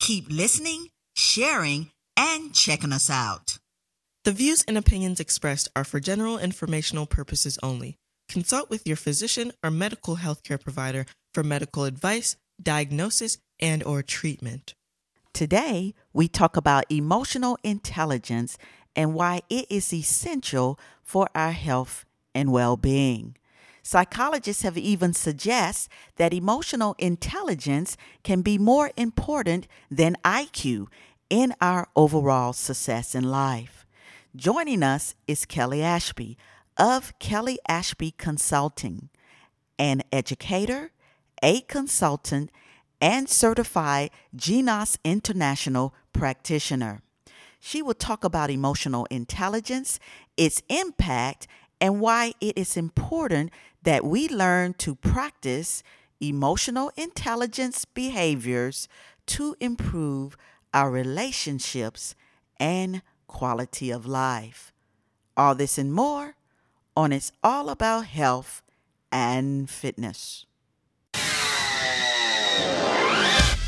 keep listening, sharing, and checking us out. The views and opinions expressed are for general informational purposes only. Consult with your physician or medical healthcare provider for medical advice, diagnosis, and or treatment. Today, we talk about emotional intelligence and why it is essential for our health and well-being. Psychologists have even suggest that emotional intelligence can be more important than IQ in our overall success in life. Joining us is Kelly Ashby of Kelly Ashby Consulting, an educator, a consultant, and certified Genos International practitioner. She will talk about emotional intelligence, its impact, and why it is important that we learn to practice emotional intelligence behaviors to improve our relationships and quality of life. All this and more on It's All About Health and Fitness.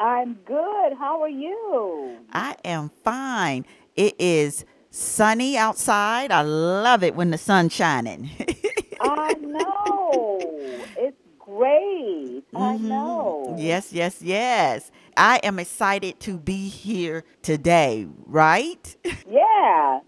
I'm good. How are you? I am fine. It is sunny outside. I love it when the sun's shining. I know. It's great. I Mhm. know. Yes, yes, yes. I am excited to be here today, right? Yeah.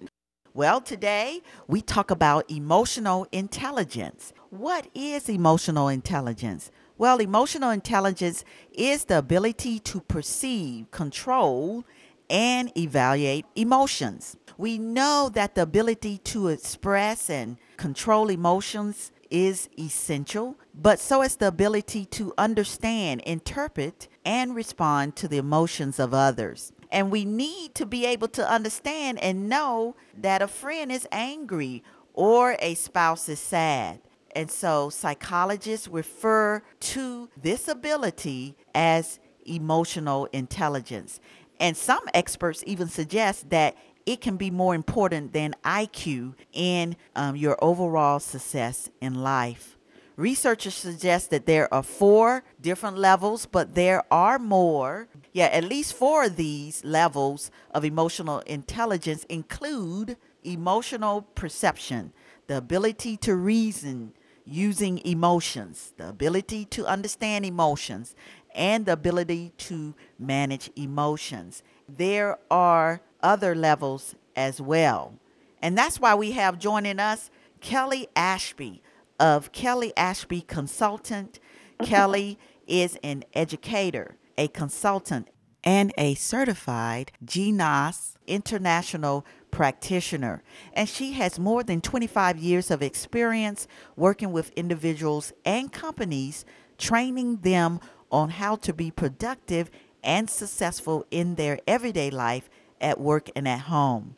Well, today we talk about emotional intelligence. What is emotional intelligence? Well, emotional intelligence is the ability to perceive, control, and evaluate emotions. We know that the ability to express and control emotions is essential, but so is the ability to understand, interpret, and respond to the emotions of others. And we need to be able to understand and know that a friend is angry or a spouse is sad. And so psychologists refer to this ability as emotional intelligence. And some experts even suggest that it can be more important than IQ in um, your overall success in life. Researchers suggest that there are four different levels, but there are more. Yeah, at least four of these levels of emotional intelligence include emotional perception, the ability to reason using emotions, the ability to understand emotions, and the ability to manage emotions. There are other levels as well. And that's why we have joining us Kelly Ashby of Kelly Ashby Consultant. Kelly is an educator, a consultant, and a certified Genos international practitioner. And she has more than 25 years of experience working with individuals and companies, training them on how to be productive and successful in their everyday life at work and at home.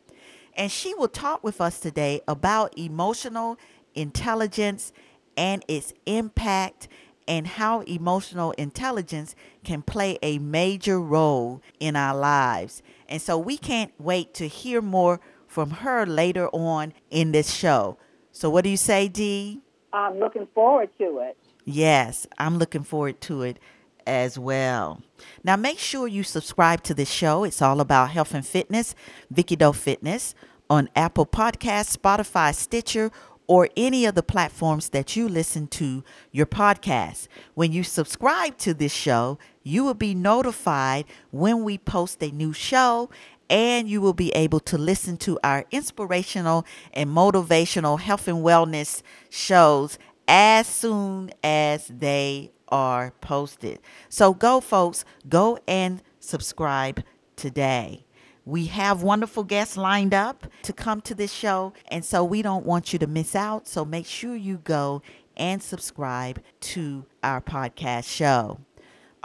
And she will talk with us today about emotional intelligence and its impact and how emotional intelligence can play a major role in our lives. And so we can't wait to hear more from her later on in this show. So, what do you say, Dee? I'm looking forward to it. Yes, I'm looking forward to it as well. Now, make sure you subscribe to this show. It's all about health and fitness, Vicky Doe Fitness, on Apple Podcasts, Spotify, Stitcher, or any of the platforms that you listen to your podcast. When you subscribe to this show, you will be notified when we post a new show and you will be able to listen to our inspirational and motivational health and wellness shows as soon as they are posted. So go, folks, go and subscribe today. We have wonderful guests lined up to come to this show, and so we don't want you to miss out. So make sure you go and subscribe to our podcast show.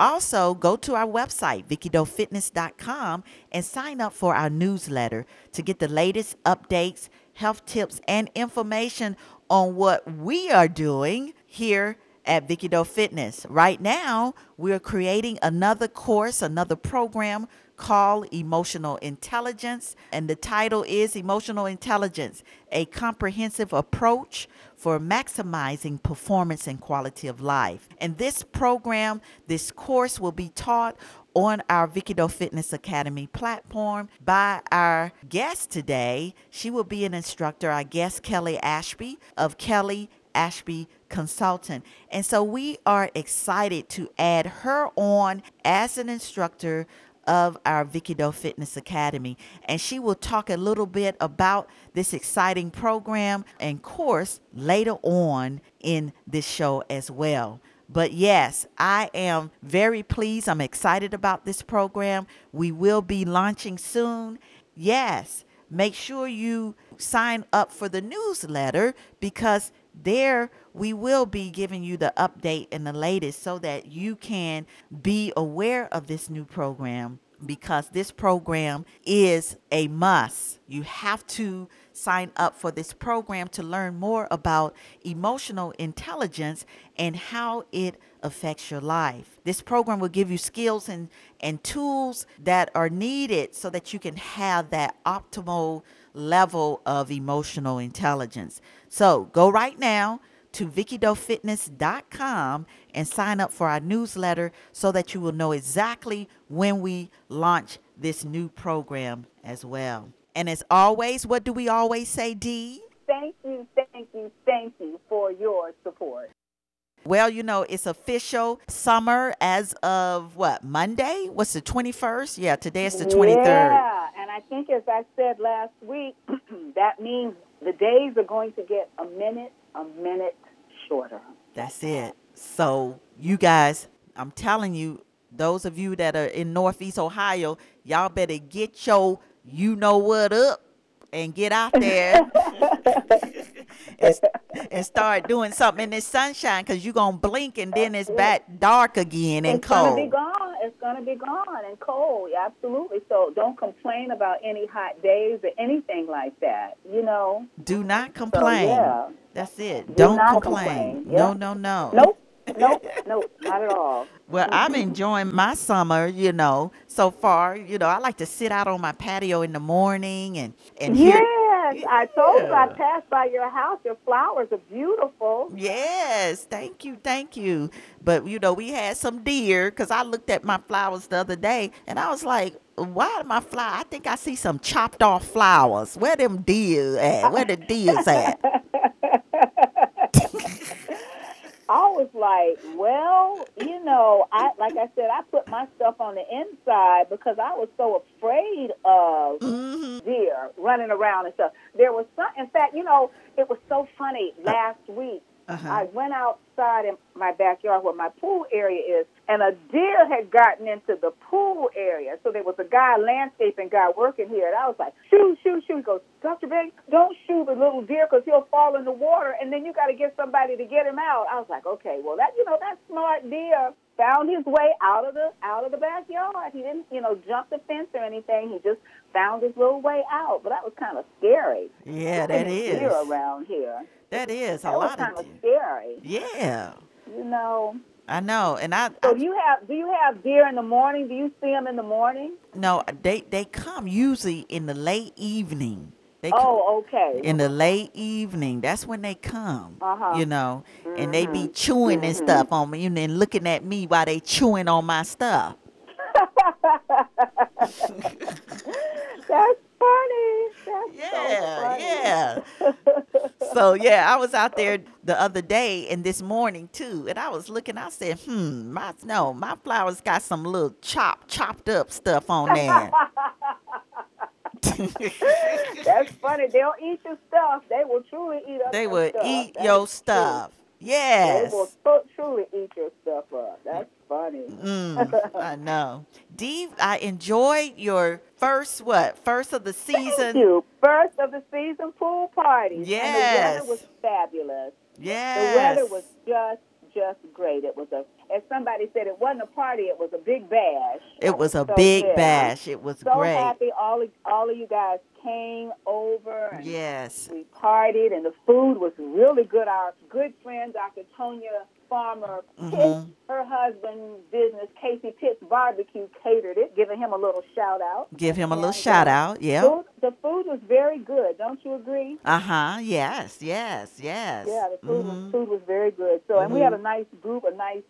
Also, go to our website, VickyDoeFitness.com, and sign up for our newsletter to get the latest updates, health tips, and information on what we are doing here at Vicky Doe Fitness. Right now, we are creating another course, another program called Emotional Intelligence. And the title is Emotional Intelligence A Comprehensive Approach for Maximizing Performance and Quality of Life. And this program, this course will be taught on our Vicky Doe Fitness Academy platform by our guest today. She will be an instructor, our guest Kelly Ashby of Kelly Ashby Consultant. And so we are excited to add her on as an instructor of our Vicky Doe Fitness Academy. And she will talk a little bit about this exciting program and course later on in this show as well. But yes, I am very pleased. I'm excited about this program. We will be launching soon. Yes, make sure you sign up for the newsletter because there we will be giving you the update and the latest so that you can be aware of this new program because this program is a must. You have to sign up for this program to learn more about emotional intelligence and how it affects your life. This program will give you skills and, and tools that are needed so that you can have that optimal level of emotional intelligence. So go right now to VickyDoeFitness.com and sign up for our newsletter so that you will know exactly when we launch this new program as well. And as always, what do we always say, Dee? Thank you, thank you, thank you for your support. Well, you know, it's official summer as of what, Monday? What's the 21st? Yeah, today is the 23rd. Yeah, and I think as I said last week, that means the days are going to get a minute, a minute shorter. That's it. So, you guys, I'm telling you, those of you that are in Northeast Ohio, y'all better get your you know what up and get out there and, and start doing something in this sunshine because you're going to blink and then it's back dark again and it's cold. gonna be gone. It's gonna be gone and cold. Absolutely. So don't complain about any hot days or anything like that. You know. Do not So, complain. yeah. That's it. Do Don't complain. complain. No, no, no. Nope. Nope. Nope. Not at all. Well, I'm enjoying my summer, you know, so far. You know, I like to sit out on my patio in the morning and, and hear. Yes, I told you I passed by your house. Your flowers are beautiful. Yes, thank you, thank you. But you know, we had some deer because I looked at my flowers the other day and I was like, "Why are my flower? I think I see some chopped off flowers. Where them deer at? Where the deers at?" I was like, well, you know, I like I said, I put my stuff on the inside because I was so afraid of hmm deer running around and stuff. There was some, in fact, you know, it was so funny last week. Uh-huh. I went outside in my backyard where my pool area is, and a deer had gotten into the pool area. So there was a guy, landscaping guy, working here, and I was like, shoot, shoot, shoot. He goes, Dr. Banks, don't shoot the little deer because he'll fall in the water, and then you got to get somebody to get him out. I was like, okay, well, that you know, that smart deer found his way out of the out of the backyard. He didn't, you know, jump the fence or anything. He just found his little way out. But that was kind of scary. Yeah, that Any deer around here. That is a That was lot kind of of scary. Yeah, You know. I know. And I, So I do you have do you have deer in the morning? Do you see them in the morning? no, they they come usually in the late evening. They Oh, okay. in the late evening. That's when they come. Uh-huh. You know, and they be chewing and stuff on me, and then looking at me while they chewing on my stuff. That's funny. That's Yeah, so funny. yeah. so yeah, I was out there the other day and this morning too, and I was looking. I said, "Hmm, my no, my flowers got some little chop chopped up stuff on there." That's funny. They'll eat your stuff. They will truly eat up they will stuff. eat That your stuff. true. Yes. They will so, truly eat your stuff up. That's funny. Mm, I know. Dee, I enjoyed your first what? First of the Thank season. you. First of the season pool party. And the weather was fabulous. Yes. The weather was just just great. It was a as somebody said, it wasn't a party, it was a big bash. It was a So, big yeah. bash. It was So great. happy all of, all of you guys came over and Yes. we partied and the food was really good. Our good friend Dr. Tonya Farmer Pitts, Mhm. her husband's business, Casey Pitts Barbecue, catered it, giving him a little shout out. Give him a little And, shout uh, out. Yeah. Food, the food was very good, don't you agree? Uh huh. Yes. Yes. Yes. Yeah, the food Mhm. was food was very good. So, and we had a nice group, a nice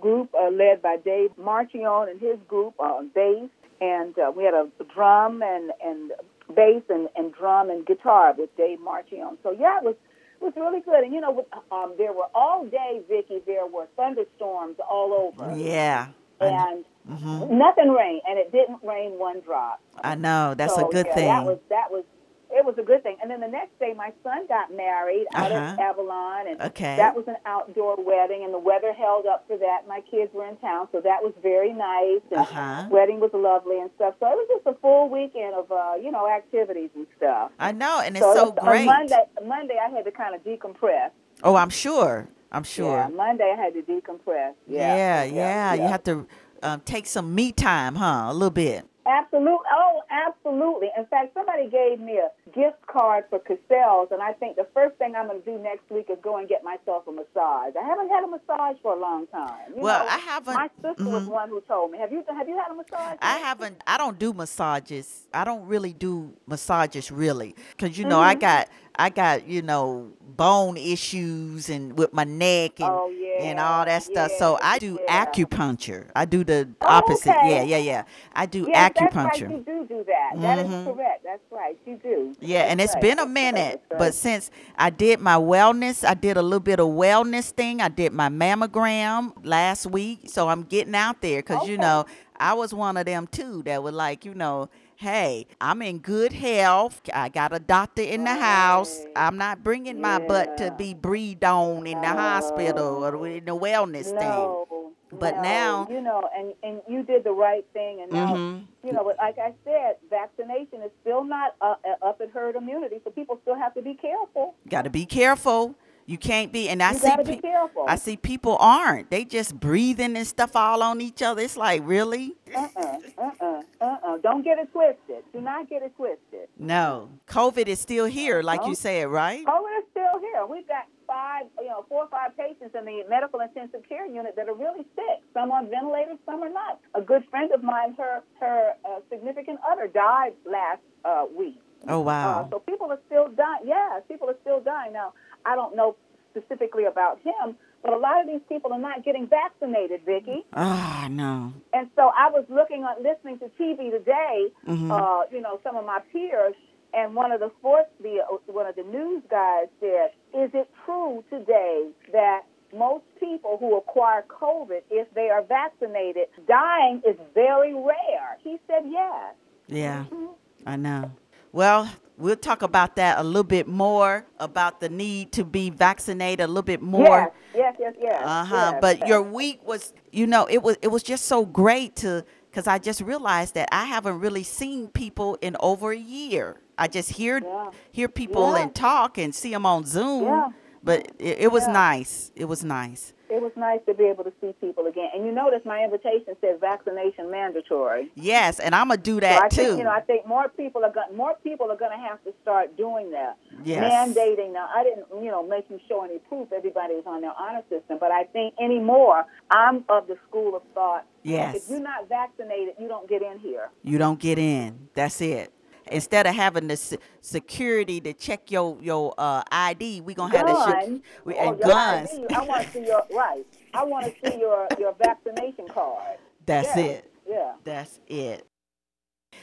group uh, led by Dave Marchion and his group on bass, and uh, we had a drum and and bass and, and drum and guitar with Dave Marchion. So yeah, it was it was really good. And you know, um, there were all day, Vicky, there were thunderstorms all over, Yeah. And mhm. nothing rained, and it didn't rain one drop. I know. That's So, a good yeah, thing. That was that was it was a good thing. And then the next day, my son got married out Uh-huh. of Avalon, and Okay. that was an outdoor wedding, and the weather held up for that. My kids were in town, so that was very nice. And Uh-huh. wedding was lovely and stuff. So it was just a full weekend of uh, you know activities and stuff. I know, and it's so so it was- great. On Monday, Monday I had to kind of decompress. Oh, I'm sure. I'm sure. Yeah, Monday I had to decompress. Yeah, yeah, yeah. You have to um, take some me time, huh? A little bit. Absolutely. Oh, absolutely. In fact, somebody gave me a gift card for Castells, and I think the first thing I'm going to do next week is go and get myself a massage. I haven't had a massage for a long time. You Well, know, I haven't- My sister was mhm. the one who told me. Have you Have you had a massage? I haven't. I don't do massages. I don't really do massages really, cause you know I got I got you know bone issues and with my neck and Oh, yeah, and all that stuff. so I do yeah. acupuncture. I do the Oh, opposite. okay. Yeah, yeah, yeah. I do Yes, that's right. acupuncture. You do do that. That is Mhm. correct. That's right. You do. Yeah, That's and it's right. been a That's right. minute, but since I did my wellness, I did a little bit of wellness thing. I did my mammogram last week, so I'm getting out there because you know I was one of them too that were like, you know, hey, I'm in good health. I got a doctor in the house. I'm not bringing my butt to be breathed on in the hospital or in the wellness thing. no, But no, now- you know, and and you did the right thing, and now Mhm. you know, but like I said, vaccination is still not uh, uh, up at herd immunity, so people still have to be careful. Got to be careful. You can't be, and I You see, gotta be pe- careful. I see people aren't. They just breathing and stuff all on each other. It's like, really? Uh-uh, uh-uh, uh-uh. Don't get it twisted. Do not get it twisted. No. COVID is still here, like you said, right? COVID is still here. We've got five, you know, four or five patients in the medical intensive care unit that are really sick. Some on ventilators, some are not. A good friend of mine, her her uh, significant other died last uh, week. Oh wow. Uh, so people are still dying. Yeah, people are still dying. Now, I don't know specifically about him, but a lot of these people are not getting vaccinated, Vicki. Ah, no. And so I was looking on listening to TV today. Mhm. Uh, you know, some of my peers, and one of the sports, the uh, one of the news guys said, "Is it true today that?" Most people who acquire COVID, if they are vaccinated, dying is very rare. He said yes. Yeah, Mm-hmm. I know. Well, we'll talk about that a little bit more about the need to be vaccinated a little bit more. Yes, yes, yes, yes. Uh huh. yes, But yes. your week was, you know, it was it was just so great to because I just realized that I haven't really seen people in over a year. I just hear Yeah. hear people Yeah. and talk and see them on Zoom. Yeah. But it, it was Yeah. nice. It was nice. It was nice to be able to see people again. And you notice my invitation said vaccination mandatory. Yes, and I'm gonna do So that I too. think you know I think more people are going more people are going to have to start doing that. Yes. Mandating now I didn't you know make you show any proof everybody was on their honor system, but I think anymore I'm of the school of thought. Yes. If you're not vaccinated, you don't get in here. you don't get in. That's it. Instead of having the se- security to check your your uh, ID, we gonna have the Guns shit we- and your guns. ID, I want to see your right. I want to see your your vaccination card. That's Yeah. it. Yeah. That's it.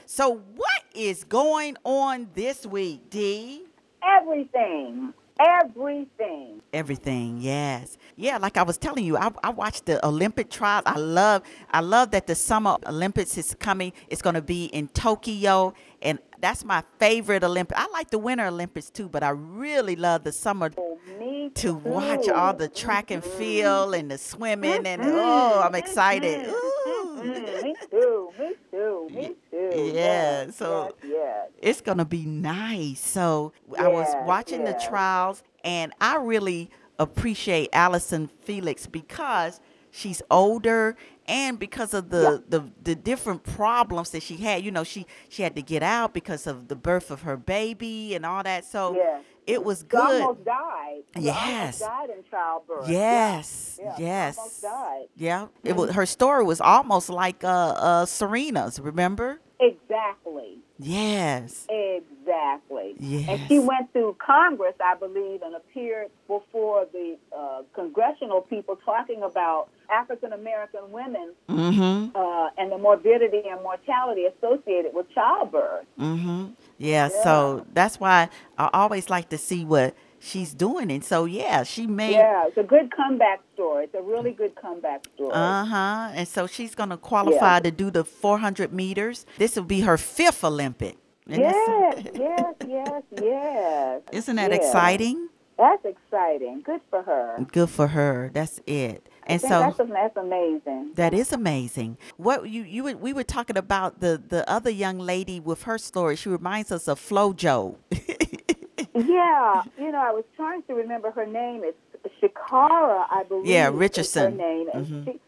So what is going on this week, D? Everything. Everything. Everything, yes, yeah. Like I was telling you, I, I watched the Olympic trials. I love, I love that the Summer Olympics is coming. It's going to be in Tokyo, and that's my favorite Olympic. I like the Winter Olympics too, but I really love the summer Oh, to watch all the track and field and the swimming and oh, I'm excited. Ooh. Mm, me too. Me too. Me. Yeah, so- yes, yes. It's gonna be nice. So I was Yes, watching the trials, and I really appreciate Allyson Felix because she's older and because of the, the the different problems that she had. You know, she she had to get out because of the birth of her baby and all that. So Yeah. it was She good. almost died. She Yes. almost died in childbirth. Yes, Yeah, she yes. almost died. Yeah, it was her story was almost like uh, uh Serena's. Remember? Exactly. Yes. Exactly. Yes. And she went through Congress, I believe, and appeared before the uh, congressional people talking about African American women Mm-hmm. uh, and the morbidity and mortality associated with childbirth. Mm-hmm. Yeah, Yeah. So that's why I always like to see what she's doing, and so yeah, she made. Yeah, it's a good comeback story. It's a really good comeback story. Uh huh. And so she's gonna qualify to do the 400 meters. This will be her fifth Olympic. And yes, that's- yes, yes, yes. Isn't that Yeah. exciting? That's exciting. Good for her. Good for her. That's it. And so that's, that's amazing. That is amazing. What you you were, we were talking about the the other young lady with her story. She reminds us of Flo FloJo. Yeah, you know, I was trying to remember her name. It's Sha'Carri, I believe. Yeah, Richardson. Her name, and Mhm. she,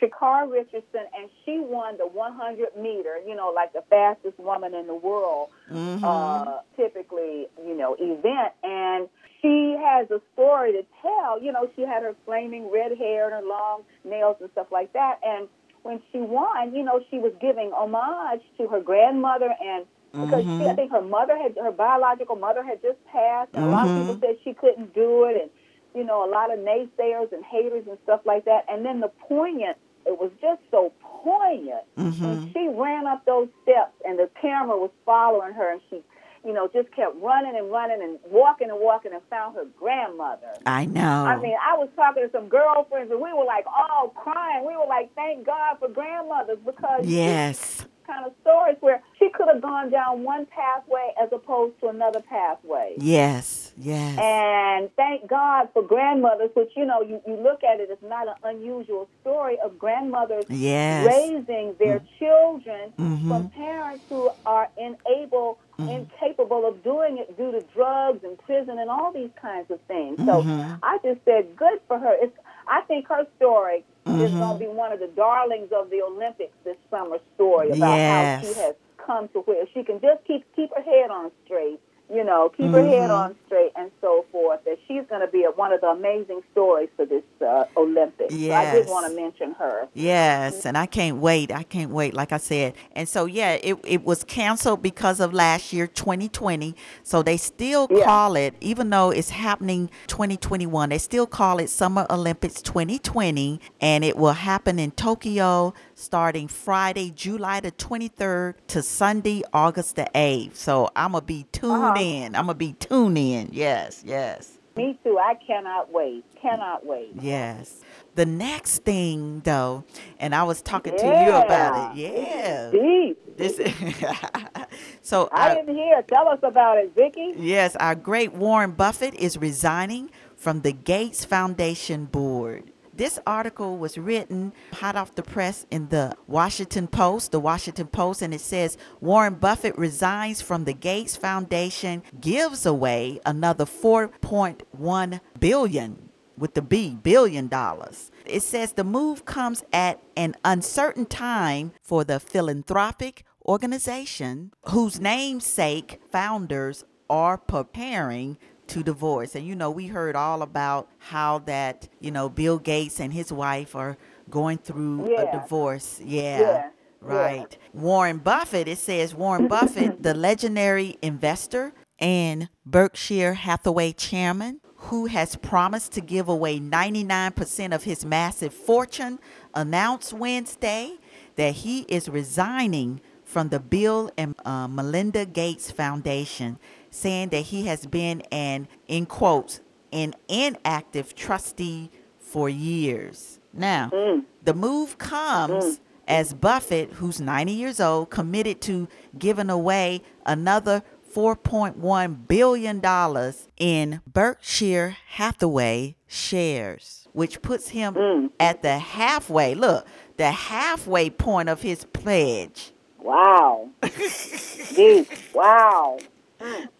Sha'Carri Richardson, and she won the 100 meter. You know, like the fastest woman in the world, Mhm. uh, typically, you know, event. And she has a story to tell. You know, she had her flaming red hair and her long nails and stuff like that. And when she won, you know, she was giving homage to her grandmother and because she, I Mhm. think her mother had her biological mother had just passed, and a lot of people said she couldn't do it, and you know, a lot of naysayers and haters and stuff like that. And then the poignant, it was just so poignant. Mhm. When she ran up those steps, and the camera was following her, and she, you know, just kept running and running and walking and walking, and found her grandmother. I know. I mean, I was talking to some girlfriends, and we were like all crying. We were like, "Thank God for grandmothers," because she yes. Kind of stories where she could have gone down one pathway as opposed to another pathway. Yes. Yes. And thank God for grandmothers, which, you know, you, you look at it, it's not an unusual story of grandmothers yes. raising their children Mhm. from parents who are unable, Mm-hmm. incapable of doing it due to drugs and prison and all these kinds of things. So Mhm. I just said, good for her. It's, I think her story is Mhm. going to be one of the darlings of the Olympics this summer story about how she has come to where she can just keep keep her head on straight, you know, keep her head Mhm. on straight and so forth. That she's going to be a, one of the amazing stories for this uh, Olympics. So I did want to mention her. Yes, and I can't wait. I can't wait, like I said. And so, yeah, it, it was canceled because of last year, 2020. So they still Yeah. call it, even though it's happening 2021, they still call it Summer Olympics 2020. And it will happen in Tokyo starting Friday, July the 23rd to Sunday, August the 8th. So I'm going to be tuned Uh-huh. in. I'm going to be tuned in. Yes, yes. Me too. I cannot wait. Cannot wait. Yes. The next thing, though, and I was talking to you about it. Yeah. Yeah. Deep. This. so I didn't hear. Tell us about it, Vicky. yes, our great Warren Buffett is resigning from the Gates Foundation board. This article was written hot off the press in the Washington Post, the Washington Post, and it says Warren Buffett resigns from the Gates Foundation, gives away another 4.1 billion with the B, billion dollars. It says the move comes at an uncertain time for the philanthropic organization whose namesake founders are preparing to divorce. And you know, we heard all about how that, you know, Bill Gates and his wife are going through Yeah. a divorce. Yeah. Yeah. Right. Warren Buffett, it says Warren Buffett, the legendary investor and Berkshire Hathaway chairman, who has promised to give away 99% of his massive fortune, announced Wednesday that he is resigning from the Bill and uh, Melinda Gates Foundation saying that he has been an, in quotes, an inactive trustee for years. Now, mm. the move comes mm. as Buffett, who's 90 years old, committed to giving away another $4.1 billion in Berkshire Hathaway shares, which puts him mm. at the halfway, look, the halfway point of his pledge. Wow. Deep. Wow.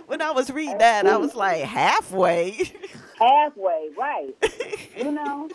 When I was reading that, I was like, halfway? Halfway, right. You know,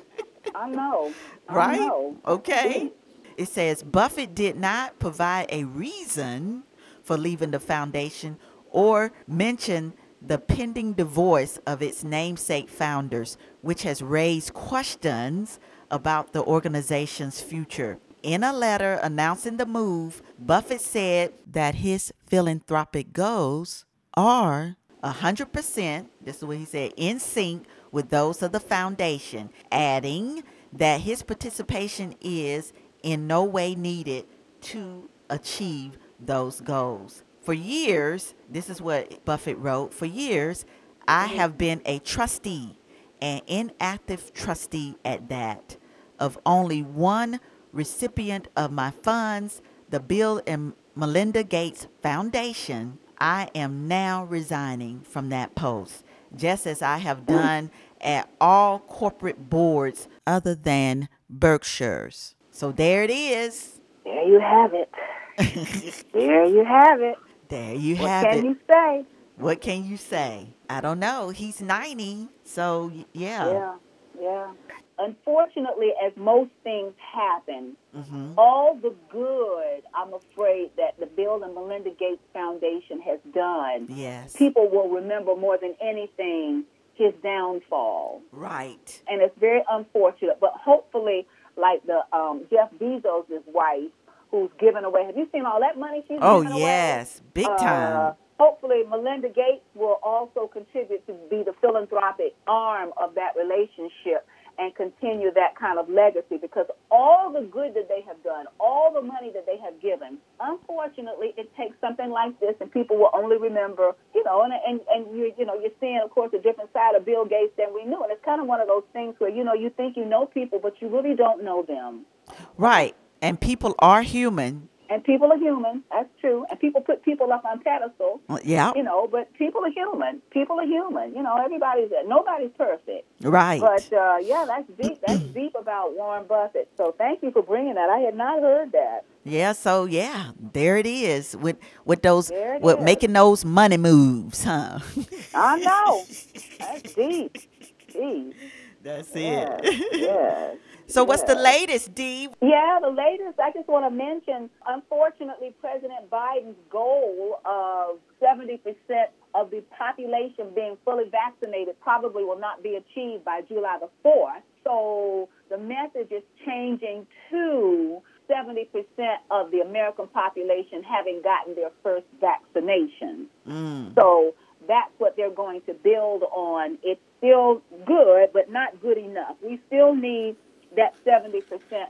I know. I right? know. Okay. It says Buffett did not provide a reason for leaving the foundation or mention the pending divorce of its namesake founders, which has raised questions about the organization's future. In a letter announcing the move, Buffett said that his philanthropic goals are 100%, this is what he said, in sync with those of the foundation, adding that his participation is in no way needed to achieve those goals. For years, this is what Buffett wrote for years, I have been a trustee, an inactive trustee at that, of only one recipient of my funds, the Bill and Melinda Gates Foundation. I am now resigning from that post, just as I have done at all corporate boards other than Berkshire's. So there it is. There you have it. there you have it. There you What have it. What can you say? What can you say? I don't know. He's 90, so yeah. Yeah, yeah. Unfortunately, as most things happen, hmm all the good, I'm afraid, that the Bill and Melinda Gates Foundation has done, Yes. people will remember more than anything his downfall. Right. And it's very unfortunate. But hopefully, like the um, Jeff Bezos' wife, who's given away, have you seen all that money she's Oh, given away? yes. Big Uh, time. hopefully, Melinda Gates will also contribute to be the philanthropic arm of that relationship and continue that kind of legacy because all the good that they have done, all the money that they have given, unfortunately, it takes something like this, and people will only remember, you know, and and, and you you know you're seeing, of course, a different side of Bill Gates than we knew, and it's kind of one of those things where you know you think you know people, but you really don't know them. Right. And people are human. And people are human. That's true. And people put people up on pedestals. Uh, Yeah. you know, but people are human. People are human. You know, everybody's that nobody's perfect. Right. But uh, yeah, that's deep. That's deep about Warren Buffett. So thank you for bringing that. I had not heard that. yeah, so yeah, there it is with with those with is. making those money moves, huh? I know. That's deep. Deep. That's Yes. yes. So what's the latest, Dee? Yeah, the latest, I just want to mention, unfortunately, President Biden's goal of 70% of the population being fully vaccinated probably will not be achieved by July the 4th. So the message is changing to 70% of the American population having gotten their first vaccination. Mm. So that's what they're going to build on. It's still good, but not good enough. We still need that 70%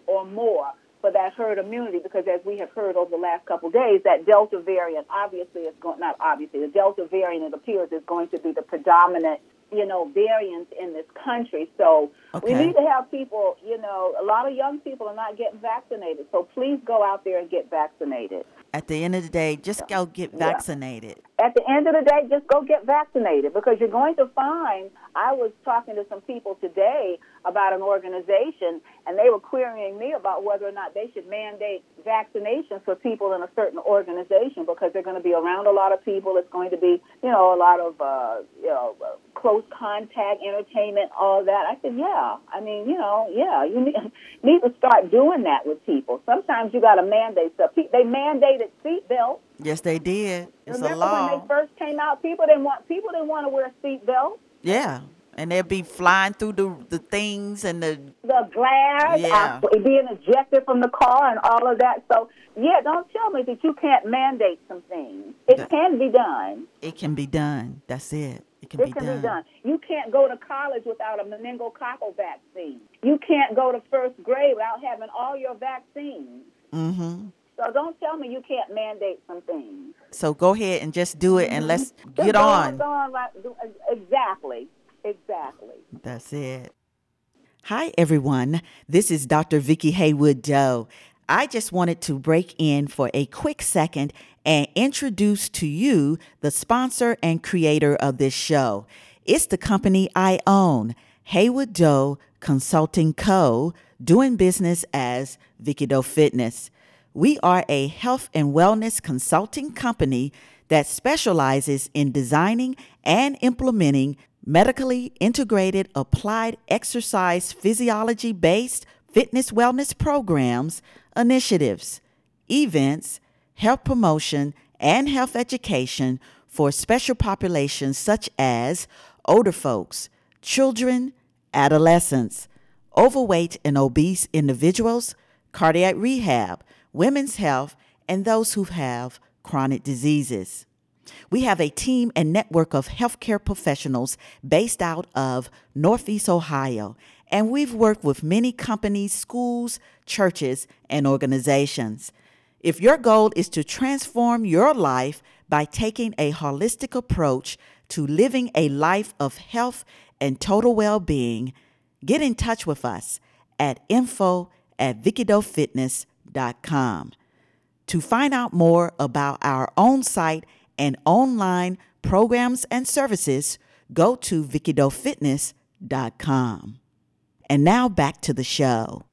or more for that herd immunity because as we have heard over the last couple of days, that Delta variant obviously is going, not obviously, the Delta variant it appears is going to be the predominant, you know, variant in this country. So we need to have people, you know, a lot of young people are not getting vaccinated. So please go out there and get vaccinated. At the end of the day, just go get Yeah. vaccinated. at the end of the day, just go get vaccinated because you're going to find. I was talking to some people today about an organization, and they were querying me about whether or not they should mandate vaccinations for people in a certain organization because they're going to be around a lot of people. It's going to be, you know, a lot of, uh, you know, close contact, entertainment, all that. I said, yeah. I mean, you know, yeah, you need, need to start doing that with people. Sometimes you got to mandate stuff. They mandated seatbelts. Yes, they did. It's Remember a law. when they first came out, people didn't want people didn't want to wear seatbelts. yeah, and they'll be flying through the the things and the The glass, Yeah. uh, being ejected from the car, and all of that. So, yeah, don't tell me that you can't mandate some things. It That- can be done. it can be done. That's it. It can, It be, can done. be done. You can't go to college without a meningococcal vaccine. You can't go to first grade without having all your vaccines. Mm-hmm. So don't tell me you can't mandate some things. So go ahead and just do it and let's get on. on right- Exactly. Exactly. That's it. Hi, everyone. This is Dr. Vicki Haywood Doe. I just wanted to break in for a quick second and introduce to you the sponsor and creator of this show. It's the company I own, Haywood Doe Consulting Co., doing business as Vicki Doe Fitness. We are a health and wellness consulting company that specializes in designing and implementing medically integrated applied exercise physiology based fitness wellness programs, initiatives, events, health promotion, and health education for special populations such as older folks, children, adolescents, overweight and obese individuals, cardiac rehab, women's health, and those who have chronic diseases. We have a team and network of healthcare professionals based out of Northeast Ohio, and we've worked with many companies, schools, churches, and organizations. If your goal is to transform your life by taking a holistic approach to living a life of health and total well being, get in touch with us at info at vickydoefitness.com. To find out more about our own site and online programs and services, go to vickydoefitness.com. And now back to the show.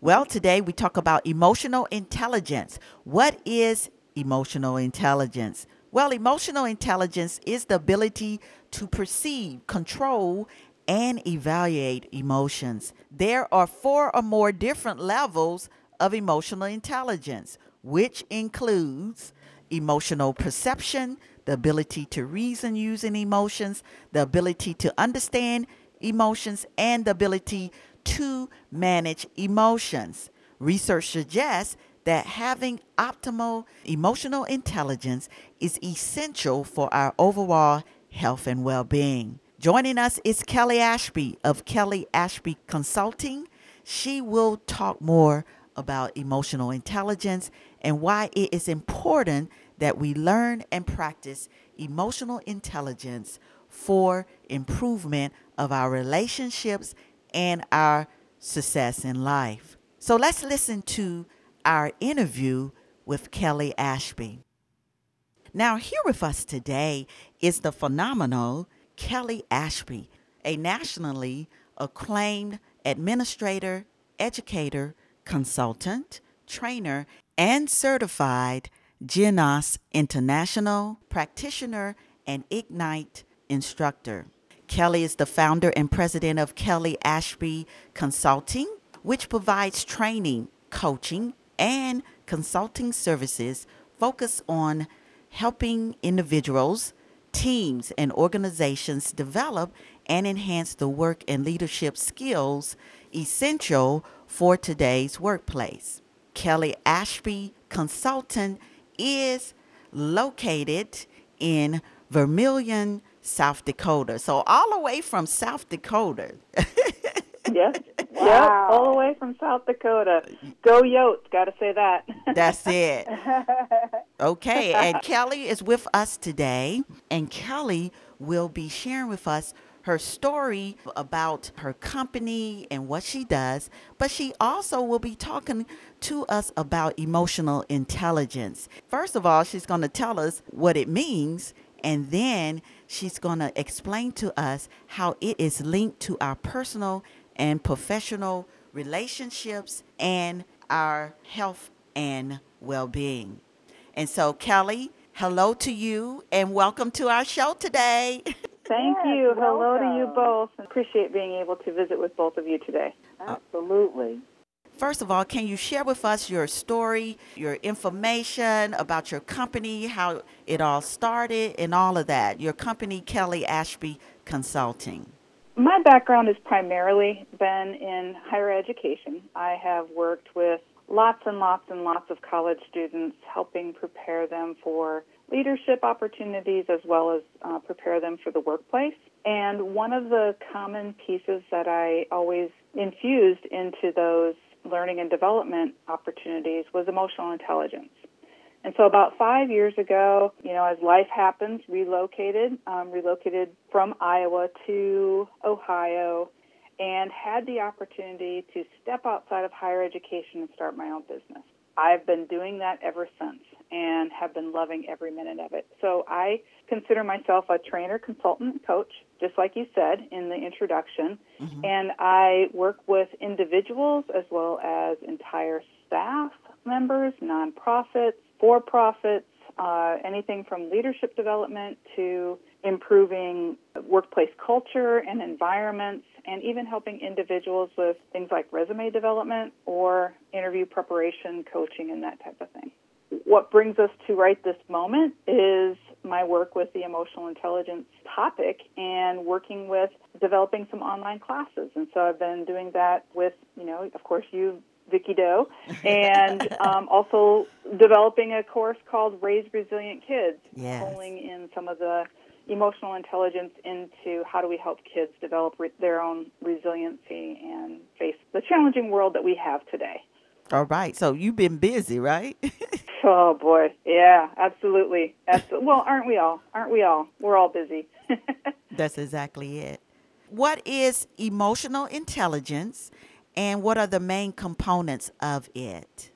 Well, today we talk about emotional intelligence. What is emotional intelligence? Well, emotional intelligence is the ability to perceive, control, and evaluate emotions. There are four or more different levels of emotional intelligence, which includes emotional perception, the ability to reason using emotions, the ability to understand emotions, and the ability to manage emotions. Research suggests that having optimal emotional intelligence is essential for our overall health and well being. Joining us is Kelly Ashby of Kelly Ashby Consulting. She will talk more about emotional intelligence and why it is important that we learn and practice emotional intelligence for improvement of our relationships and our success in life. So let's listen to our interview with Kelly Ashby. Now, here with us today is the phenomenal Kelly Ashby, a nationally acclaimed administrator, educator, consultant, trainer, and certified GENOS International practitioner and Ignite instructor. Kelly is the founder and president of Kelly Ashby Consulting, which provides training, coaching, and consulting services focused on helping individuals, teams, and organizations develop and enhance the work and leadership skills essential for today's workplace. Kelly Ashby Consultant is located in Vermillion, South Dakota. So, all the way from South Dakota. Yes. Yep. Wow. All the way from South Dakota. Go Yotes. Got to say that. That's it. Okay, and Kelly is with us today, and Kelly will be sharing with us her story about her company and what she does, but she also will be talking to us about emotional intelligence. First of all, she's going to tell us what it means, and then she's going to explain to us how it is linked to our personal and professional relationships and our health and well being. And so, Kelly, hello to you and welcome to our show today. Thank Yes, you. Hello to you both. Appreciate being able to visit with both of you today. Uh, Absolutely. First of all, can you share with us your story, your information about your company, how it all started, and all of that? Your company, Kelly Ashby Consulting. My background has primarily been in higher education. I have worked with lots and lots and lots of college students, helping prepare them for leadership opportunities as well as uh, prepare them for the workplace. And one of the common pieces that I always infused into those learning and development opportunities was emotional intelligence. And so about five years ago, you know, as life happens, relocated, um, relocated from Iowa to Ohio, and had the opportunity to step outside of higher education and start my own business. I've been doing that ever since and have been loving every minute of it. So I consider myself a trainer, consultant, coach, just like you said in the introduction. Mm-hmm. And I work with individuals as well as entire staff members, nonprofits, for profits, uh, anything from leadership development to improving workplace culture and environments, and even helping individuals with things like resume development or interview preparation, coaching, and that type of thing. What brings us to right this moment is my work with the emotional intelligence topic and working with developing some online classes. And so I've been doing that with, you know, of course, you Vicky Doe, and um, also developing a course called Raise Resilient Kids, yes. pulling in some of the emotional intelligence into how do we help kids develop re- their own resiliency and face the challenging world that we have today. All right. So you've been busy, right? oh boy. Yeah, absolutely. absolutely. Well, aren't we all? Aren't we all? We're all busy. That's exactly it. What is emotional intelligence and what are the main components of it?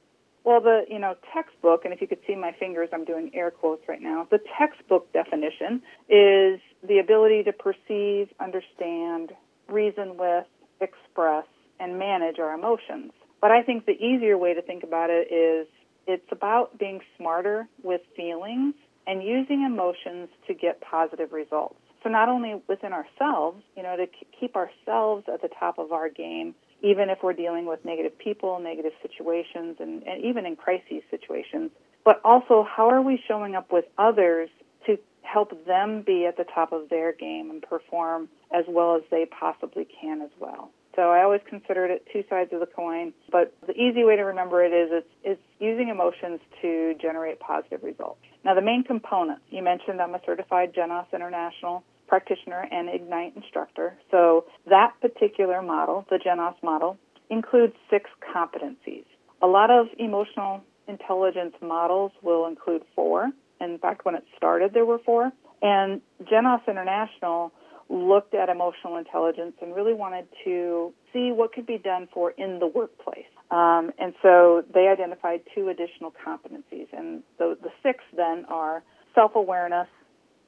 Well, the you know textbook, and if you could see my fingers, I'm doing air quotes right now. The textbook definition is the ability to perceive, understand, reason with, express, and manage our emotions. But I think the easier way to think about it is it's about being smarter with feelings and using emotions to get positive results. So not only within ourselves, you know, to keep ourselves at the top of our game, even if we're dealing with negative people, negative situations, and, and even in crisis situations. But also, how are we showing up with others to help them be at the top of their game and perform as well as they possibly can as well? So I always considered it two sides of the coin, but the easy way to remember it is it's, it's using emotions to generate positive results. Now, the main components, you mentioned I'm a certified GENOS International practitioner and Ignite instructor. So that particular model, the GENOS model, includes six competencies. A lot of emotional intelligence models will include four. In fact, when it started, there were four. And GENOS International looked at emotional intelligence and really wanted to see what could be done for in the workplace. Um, and so they identified two additional competencies. And the, the six then are self awareness,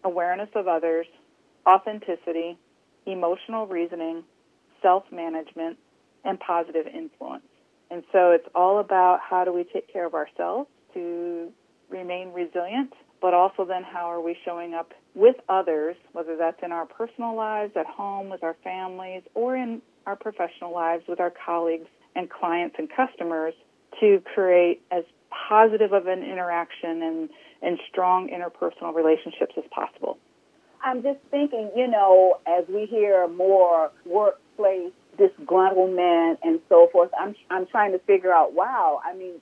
awareness of others, authenticity, emotional reasoning, self management, and positive influence. And so it's all about how do we take care of ourselves to remain resilient, but also then how are we showing up with others, whether that's in our personal lives, at home, with our families, or in our professional lives with our colleagues and clients and customers to create as positive of an interaction and, and strong interpersonal relationships as possible. I'm just thinking, you know, as we hear more workplace disgruntlement and so forth, I'm I'm trying to figure out. Wow, I mean,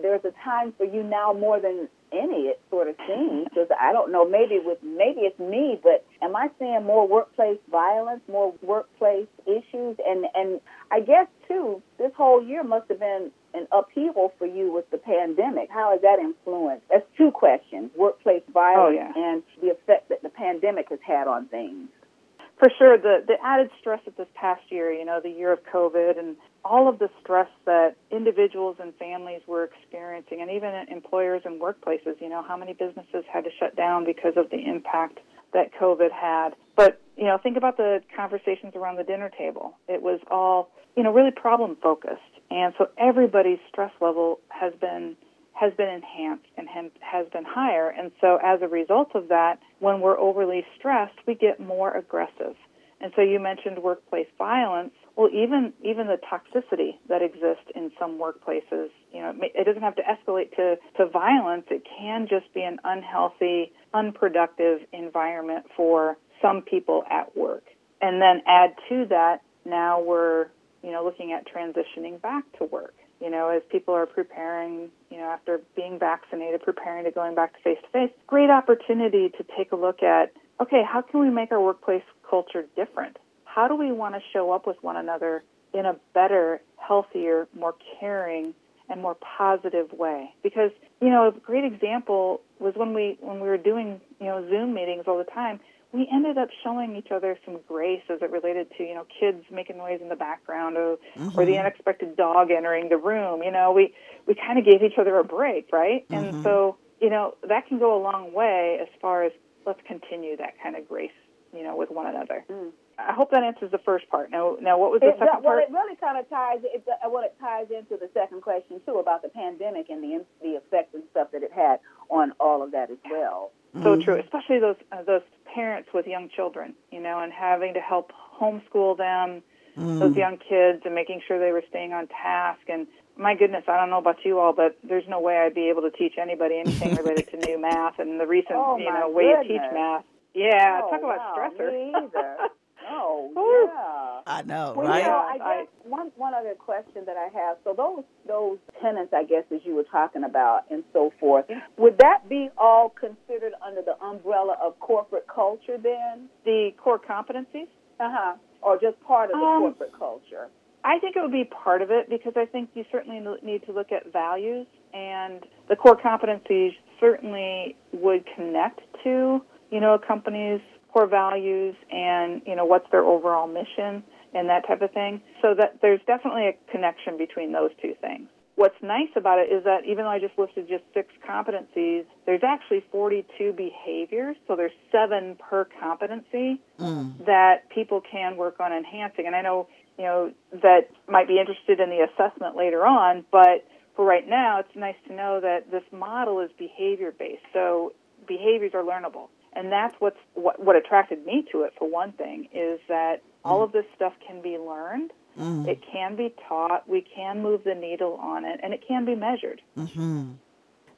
there's a time for you now more than any. It sort of seems because I don't know. Maybe with maybe it's me, but am I seeing more workplace violence, more workplace issues, and and I guess too, this whole year must have been an upheaval for you with the pandemic. How has that influenced? That's two questions: workplace oh, violence oh, yeah. and the effect that the pandemic has had on things. For sure, the the added stress of this past year, you know, the year of COVID, and all of the stress that individuals and families were experiencing, and even employers and workplaces. You know, how many businesses had to shut down because of the impact that COVID had. But you know, think about the conversations around the dinner table. It was all you know really problem focused and so everybody's stress level has been has been enhanced and has been higher. And so as a result of that, when we're overly stressed, we get more aggressive. And so you mentioned workplace violence. Well, even even the toxicity that exists in some workplaces, you know, it doesn't have to escalate to to violence. It can just be an unhealthy, unproductive environment for some people at work. And then add to that, now we're you know, looking at transitioning back to work. You know, as people are preparing, you know, after being vaccinated, preparing to going back to face to face, great opportunity to take a look at, okay, how can we make our workplace culture different? How do we want to show up with one another in a better, healthier, more caring, and more positive way. Because, you know, a great example was when we when we were doing, you know, Zoom meetings all the time, we ended up showing each other some grace as it related to, you know, kids making noise in the background or Mm-hmm. or the unexpected dog entering the room. You know, we we kind of gave each other a break, right? Mm-hmm. And so, you know, that can go a long way as far as let's continue that kind of grace, you know, with one another. I hope that answers the first part. Now, now what was the Mm. It, second well, part? it really kind of ties. It, uh, well, it ties into the second question too about the pandemic and the the effect and stuff that it had on all of that as well. So true, especially those uh, those parents with young children, you know, and having to help homeschool them, mm. those young kids, and making sure they were staying on task. And my goodness, I don't know about you all, but there's no way I'd be able to teach anybody anything related to new math and the recent, Oh, you know, way to teach math. Yeah, oh, talk about wow, stressor. Me either. oh Woo. yeah. I know, Well, right? you know, I I- guess one one other question that I have. So those those tenants, I guess, as you were talking about, and so forth, would that be all considered under the umbrella of corporate culture then? The core competencies. Uh huh. Or just part of the Um, corporate culture? I think it would be part of it because I think you certainly need to look at values, and the core competencies certainly would connect to, you know, a company's core values and, you know, what's their overall mission and that type of thing. So that there's definitely a connection between those two things. What's nice about it is that even though I just listed just six competencies, there's actually 42 behaviors, so there's seven per competency mm. that people can work on enhancing. And I know, you know, that might be interested in the assessment later on, but for right now, it's nice to know that this model is behavior based. So behaviors are learnable. And that's what's what, what attracted me to it for one thing is that all mm. of this stuff can be learned. Mm. It can be taught. We can move the needle on it, and it can be measured. Mm-hmm.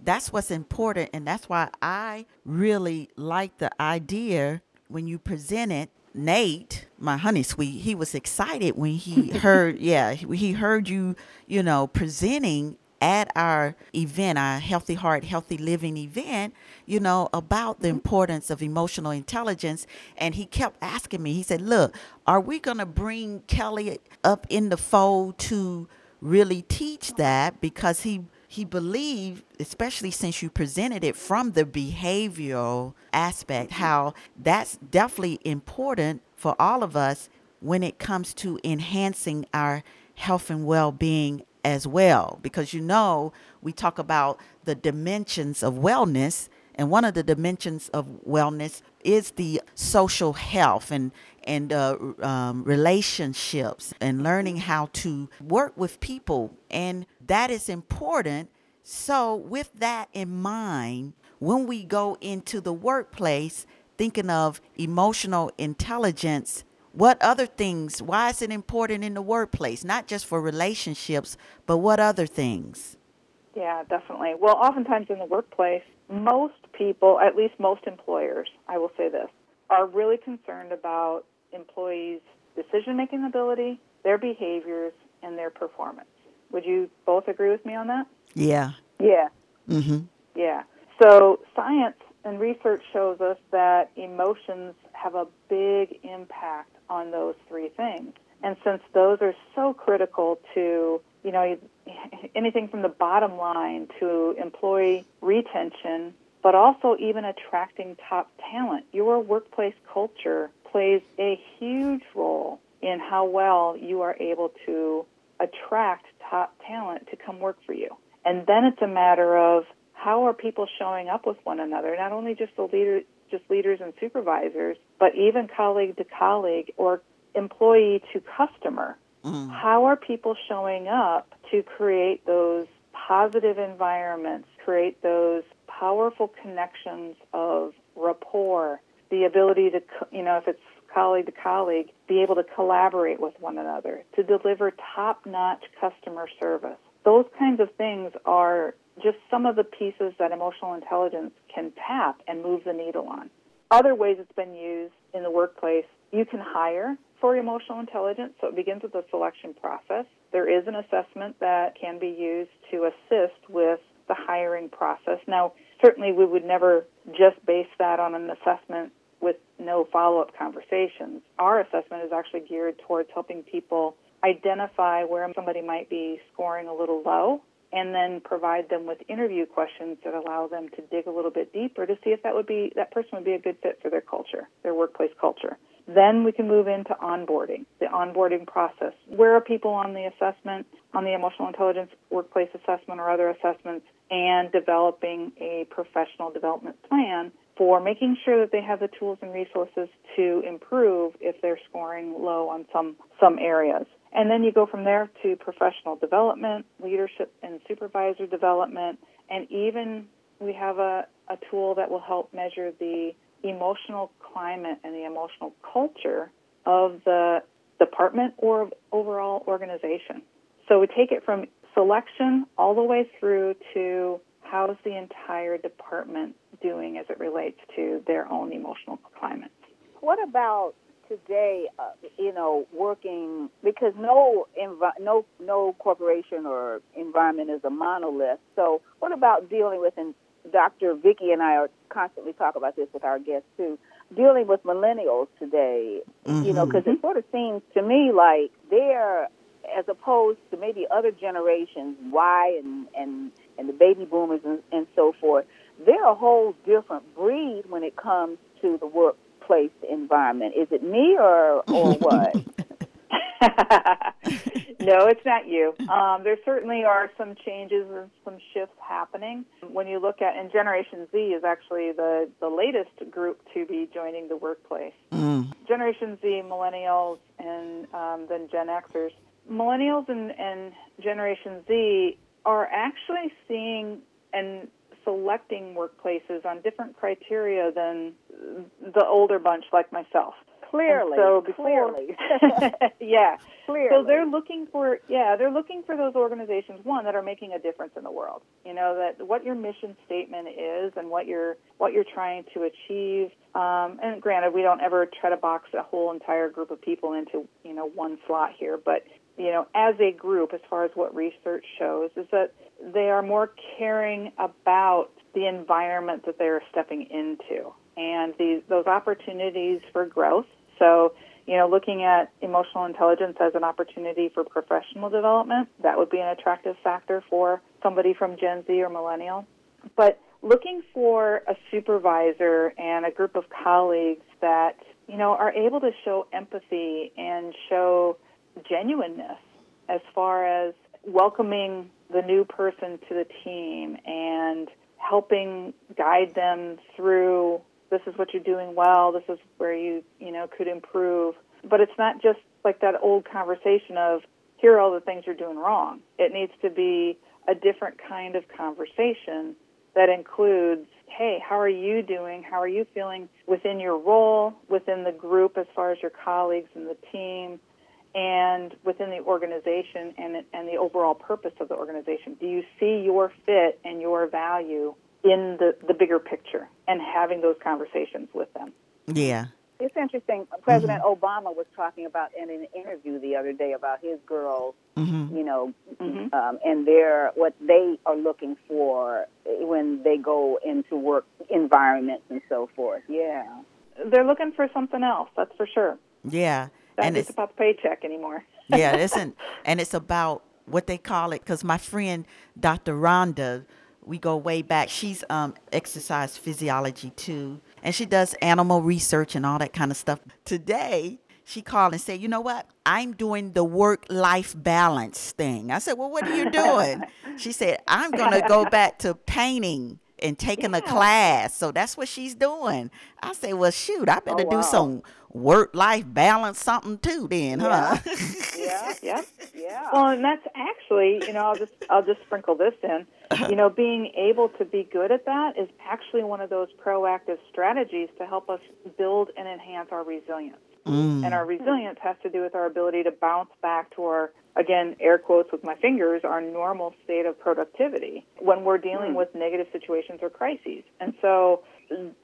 that's what's important and that's why i really like the idea when you presented nate my honey sweet he was excited when he heard yeah he heard you you know presenting at our event our healthy heart healthy living event you know about the importance of emotional intelligence. And he kept asking me he said look are we going to bring kelly up in the fold to really teach that? Because he he believed, especially since you presented it from the behavioral aspect, mm-hmm. how that's definitely important for all of us when it comes to enhancing our health and well being as well. Because you know, we talk about the dimensions of wellness, and one of the dimensions of wellness is the social health and and uh, um, relationships and learning how to work with people and that is important so with that in mind when we go into the workplace thinking of emotional intelligence what other things why is it important in the workplace not just for relationships but what other things Yeah, definitely. Well, oftentimes in the workplace, most people, at least most employers, I will say this, are really concerned about employees' decision making ability, their behaviors, and their performance. Would you both agree with me on that? yeah Yeah. mm-hmm Yeah. So science and research shows us that emotions have a big impact on those three things. And since those are so critical to, you know, anything from the bottom line to employee retention, but also even attracting top talent, your workplace culture plays a huge role in how well you are able to attract top talent to come work for you. And then it's a matter of how are people showing up with one another, not only just the leader, just leaders and supervisors, but even colleague to colleague or employee to customer. Mm. How are people showing up to create those positive environments, create those powerful connections of rapport, the ability to, you know, if it's colleague to colleague, be able to collaborate with one another, to deliver top notch customer service. Those kinds of things are just some of the pieces that emotional intelligence can tap and move the needle on. Other ways it's been used in the workplace, you can hire for emotional intelligence, so it begins with the selection process. There is an assessment that can be used to assist with the hiring process. Now, certainly we would never just base that on an assessment with no follow up conversations. Our assessment is actually geared towards helping people identify where somebody might be scoring a little low and then provide them with interview questions that allow them to dig a little bit deeper to see if that would be that person would be a good fit for their culture, their workplace culture. Then we can move into onboarding, the onboarding process. Where are people on the assessment, on the emotional intelligence workplace assessment or other assessments, and developing a professional development plan for making sure that they have the tools and resources to improve if they're scoring low on some some areas. And then you go from there to professional development, leadership and supervisor development, and even we have a, a tool that will help measure the emotional climate and the emotional culture of the department or overall organization. So we take it from selection all the way through to how's the entire department doing as it relates to their own emotional climate. What about today, uh, you know, working because no envi- no no corporation or environment is a monolith. So, what about dealing with and Dr. Vicky and I are constantly talk about this with our guests too. Dealing with millennials today, mm-hmm. you know, because it sort of seems to me like they're as opposed to maybe other generations, Y and and and the baby boomers and, and so forth. They're a whole different breed when it comes to the work workplace environment. Is it me or or what? no, it's not you. Um, there certainly are some changes and some shifts happening. When you look at, and Generation Z is actually the, the latest group to be joining the workplace. Mm. Generation Z, Millennials, and um, then Gen Xers. Millennials and, and Generation Z are actually seeing and selecting workplaces on different criteria than the older bunch like myself. Clearly, so before, clearly, yeah, clearly. So they're looking for yeah, they're looking for those organizations one that are making a difference in the world. You know that what your mission statement is and what you're what you're trying to achieve. Um, and granted, we don't ever try to box a whole entire group of people into you know one slot here, but you know, as a group, as far as what research shows, is that they are more caring about the environment that they're stepping into and these those opportunities for growth. So, you know, looking at emotional intelligence as an opportunity for professional development, that would be an attractive factor for somebody from Gen Z or millennial. But looking for a supervisor and a group of colleagues that, you know, are able to show empathy and show genuineness as far as welcoming the new person to the team and helping guide them through this is what you're doing well, this is where you, you know, could improve. But it's not just like that old conversation of here are all the things you're doing wrong. It needs to be a different kind of conversation that includes, hey, how are you doing? How are you feeling within your role, within the group as far as your colleagues and the team? And within the organization and, and the overall purpose of the organization? Do you see your fit and your value in the, the bigger picture and having those conversations with them? Yeah. It's interesting. President mm-hmm. Obama was talking about in an interview the other day about his girls, mm-hmm. you know, mm-hmm. um, and their what they are looking for when they go into work environments and so forth. Yeah, they're looking for something else. That's for sure. Yeah, not and just about the paycheck anymore. yeah, it isn't, and it's about what they call it. Because my friend Dr. Rhonda, we go way back. She's um, exercise physiology too, and she does animal research and all that kind of stuff. Today, she called and said, "You know what? I'm doing the work-life balance thing." I said, "Well, what are you doing?" she said, "I'm going to go back to painting." and taking yeah. a class. So that's what she's doing. I say, well, shoot, I better oh, wow. do some work life balance something too then, huh? Yeah. yeah, yeah, Well, and that's actually, you know, I'll just I'll just sprinkle this in. You know, being able to be good at that is actually one of those proactive strategies to help us build and enhance our resilience. Mm. And our resilience has to do with our ability to bounce back to our, again, air quotes with my fingers, our normal state of productivity when we're dealing mm. with negative situations or crises. And so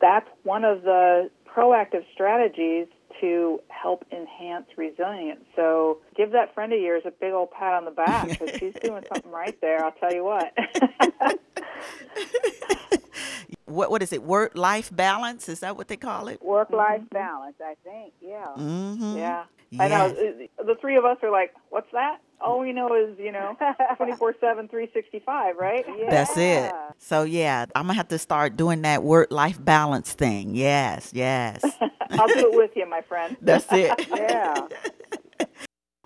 that's one of the proactive strategies to help enhance resilience. So give that friend of yours a big old pat on the back because she's doing something right there. I'll tell you what. what what is it? Work life balance? Is that what they call it? Work life balance, I think. Yeah. Mm-hmm. Yeah. I know. The three of us are like, what's that? All we know is, you know, 24 7, 365, right? That's it. So yeah, I'm gonna have to start doing that work life balance thing. Yes, yes. I'll do it with you, my friend. That's it. Yeah.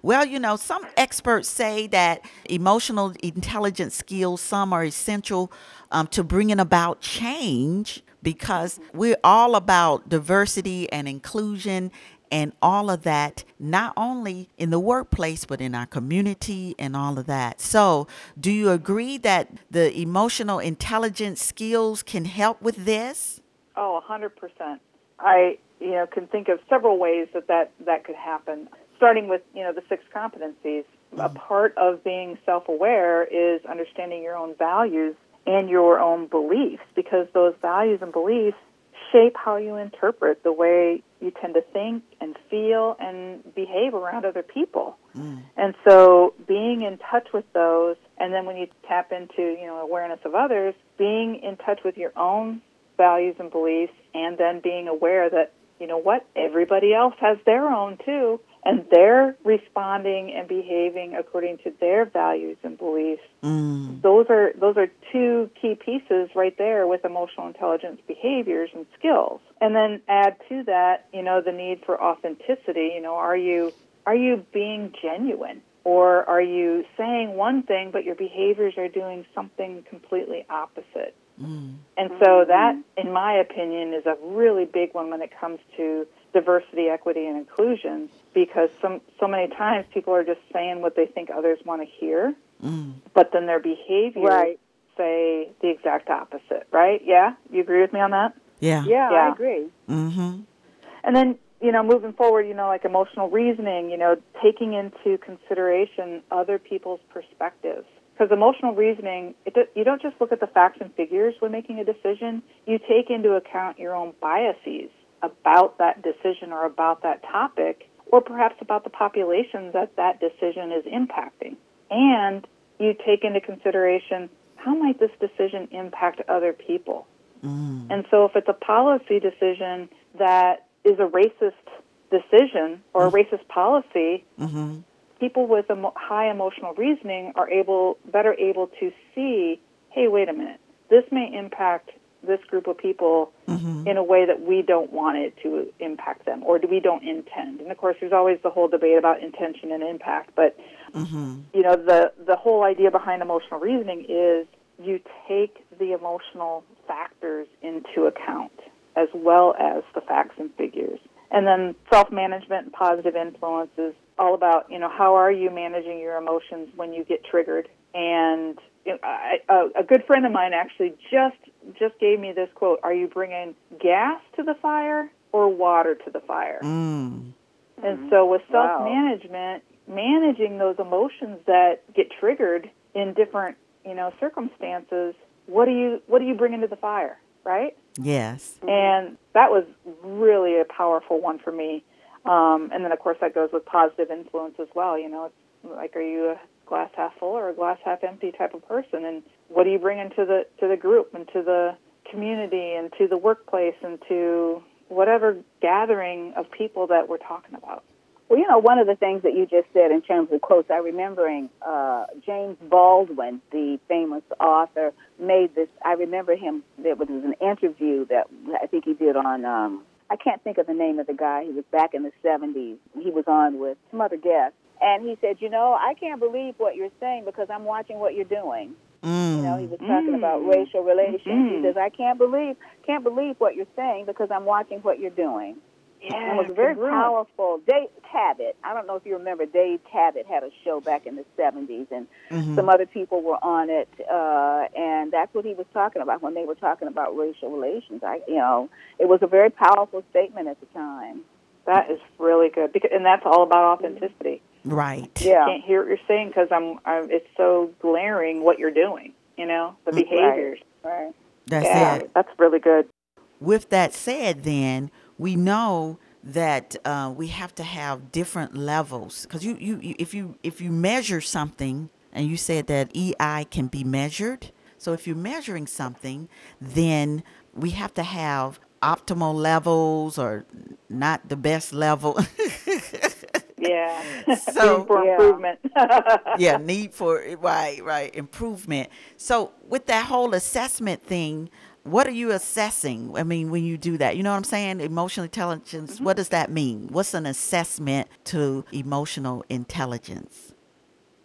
Well, you know, some experts say that emotional intelligence skills, some are essential um, to bringing about change because we're all about diversity and inclusion and all of that, not only in the workplace, but in our community and all of that. So, do you agree that the emotional intelligence skills can help with this? Oh, 100%. I, you know, can think of several ways that that, that could happen. Starting with, you know, the six competencies. A mm-hmm. part of being self-aware is understanding your own values and your own beliefs because those values and beliefs shape how you interpret the way you tend to think and feel and behave around other people. Mm. And so being in touch with those and then when you tap into, you know, awareness of others, being in touch with your own values and beliefs and then being aware that, you know what, everybody else has their own too and they're responding and behaving according to their values and beliefs. Mm, Those are those are two key pieces right there with emotional intelligence behaviors and skills. And then add to that, you know, the need for authenticity, you know, are you are you being genuine or are you saying one thing but your behaviors are doing something completely opposite? And so that, in my opinion, is a really big one when it comes to diversity, equity, and inclusion because some, so many times people are just saying what they think others want to hear, but then their behavior Right. say the exact opposite, right? Yeah? You agree with me on that? yeah. Yeah, Yeah. I agree. Mm-hmm. And then, you know, moving forward, you know, like emotional reasoning, you know, taking into consideration other people's perspectives. Because emotional reasoning, it, you don't just look at the facts and figures when making a decision. You take into account your own biases about that decision or about that topic, or perhaps about the population that that decision is impacting. And you take into consideration how might this decision impact other people. Mm. And so if it's a policy decision that is a racist decision or a mm-hmm. racist policy, mm-hmm. people with emo- high emotional reasoning are able better able to see, hey, wait a minute, this may impact this group of people mm-hmm. in a way that we don't want it to impact them or we don't intend. And of course, there's always the whole debate about intention and impact, but mm-hmm. you know the the whole idea behind emotional reasoning is you take the emotional factors into account as well as the facts and figures. And then self-management and positive influence is all about you know how are you managing your emotions when you get triggered? And you know, I, a, a good friend of mine actually just just gave me this quote are you bringing gas to the fire or water to the fire Mm. and so with self management, managing those emotions that get triggered in different, you know, circumstances, what do you what do you bring into the fire, right? Yes. And that was really a powerful one for me. Um, and then of course that goes with positive influence as well. You know, it's like are you a glass half full or a glass half empty type of person? And what do you bring into the to the group and to the community and to the workplace and to whatever gathering of people that we're talking about? Well, you know, one of the things that you just said in terms of quotes, I remembering uh, James Baldwin, the famous author, made this. I remember him. There was an interview that I think he did on. Um, I can't think of the name of the guy. He was back in the '70s. He was on with some other guests, and he said, "You know, I can't believe what you're saying because I'm watching what you're doing." You know, he was talking about racial relations. He Mm. says, "I can't believe, can't believe what you're saying because I'm watching what you're doing." Yeah, It was a very powerful. Dick Cavett. I don't know if you remember. Dick Cavett had a show back in the '70s, and some other people were on it. Uh, and that's what he was talking about when they were talking about racial relations. I, you know, it was a very powerful statement at the time. That is really good, because, and that's all about authenticity. Right. Yeah. Can't hear what you're saying because I'm, I'm. It's so glaring what you're doing. You know, the behaviors. Right. That's yeah, it. that's really good. With that said, then we know that uh, we have to have different levels because you, you, you if you if you measure something and you said that EI can be measured. So if you're measuring something, then we have to have optimal levels or not the best level. Yeah. So- Room for improvement. yeah, need for right, right, improvement. So with that whole assessment thing, what are you assessing? I mean, when you do that, you know what I'm saying? Emotional intelligence. What does that mean? What's an assessment to emotional intelligence?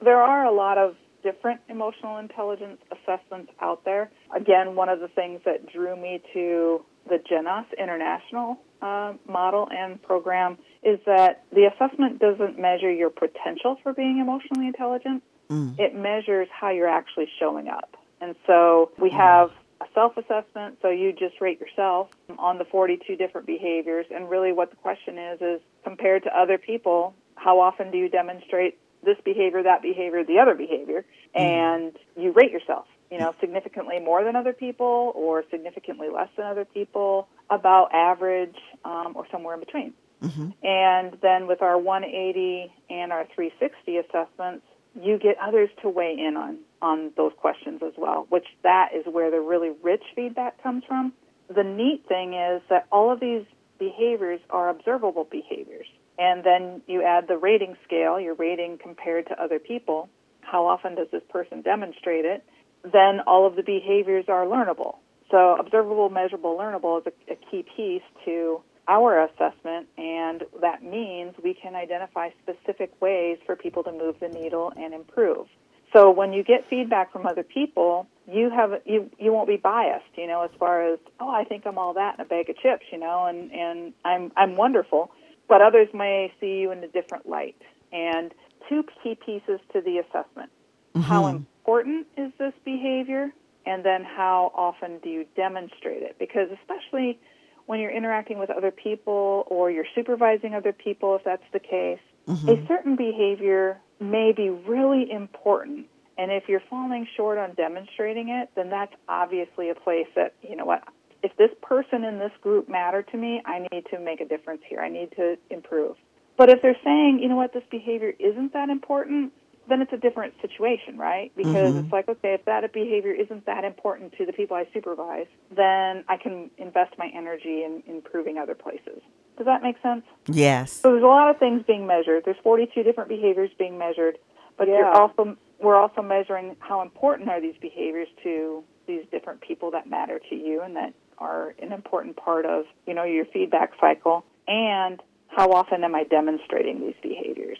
There are a lot of different emotional intelligence assessments out there. Again, one of the things that drew me to the GENOS International uh, model and program is that the assessment doesn't measure your potential for being emotionally intelligent. Mm. It measures how you're actually showing up. And so we mm. have a self assessment, so you just rate yourself on the 42 different behaviors. And really, what the question is is compared to other people, how often do you demonstrate this behavior, that behavior, the other behavior? Mm. And you rate yourself, you know, significantly more than other people or significantly less than other people, about average, um, or somewhere in between. Mm-hmm. And then with our 180 and our 360 assessments, you get others to weigh in on on those questions as well, which that is where the really rich feedback comes from. The neat thing is that all of these behaviors are observable behaviors. And then you add the rating scale, your rating compared to other people. How often does this person demonstrate it? Then all of the behaviors are learnable. So observable, measurable, learnable is a, a key piece to our assessment, and that means we can identify specific ways for people to move the needle and improve. So when you get feedback from other people, you have you you won't be biased, you know, as far as oh, I think I'm all that in a bag of chips, you know, and and I'm I'm wonderful, but others may see you in a different light. And two key pieces to the assessment: mm-hmm. how important is this behavior, and then how often do you demonstrate it? Because especially when you're interacting with other people or you're supervising other people, if that's the case, mm-hmm. a certain behavior may be really important. And if you're falling short on demonstrating it, then that's obviously a place that, you know what, if this person in this group matter to me, I need to make a difference here. I need to improve. But if they're saying, you know what, this behavior isn't that important, then it's a different situation, right? Because mm-hmm. it's like, okay, if that behavior isn't that important to the people I supervise, then I can invest my energy in improving other places. Does that make sense? Yes. So there's a lot of things being measured. There's 42 different behaviors being measured, but you're also we're also measuring how important are these behaviors to these different people that matter to you and that are an important part of you know your feedback cycle, and how often am I demonstrating these behaviors?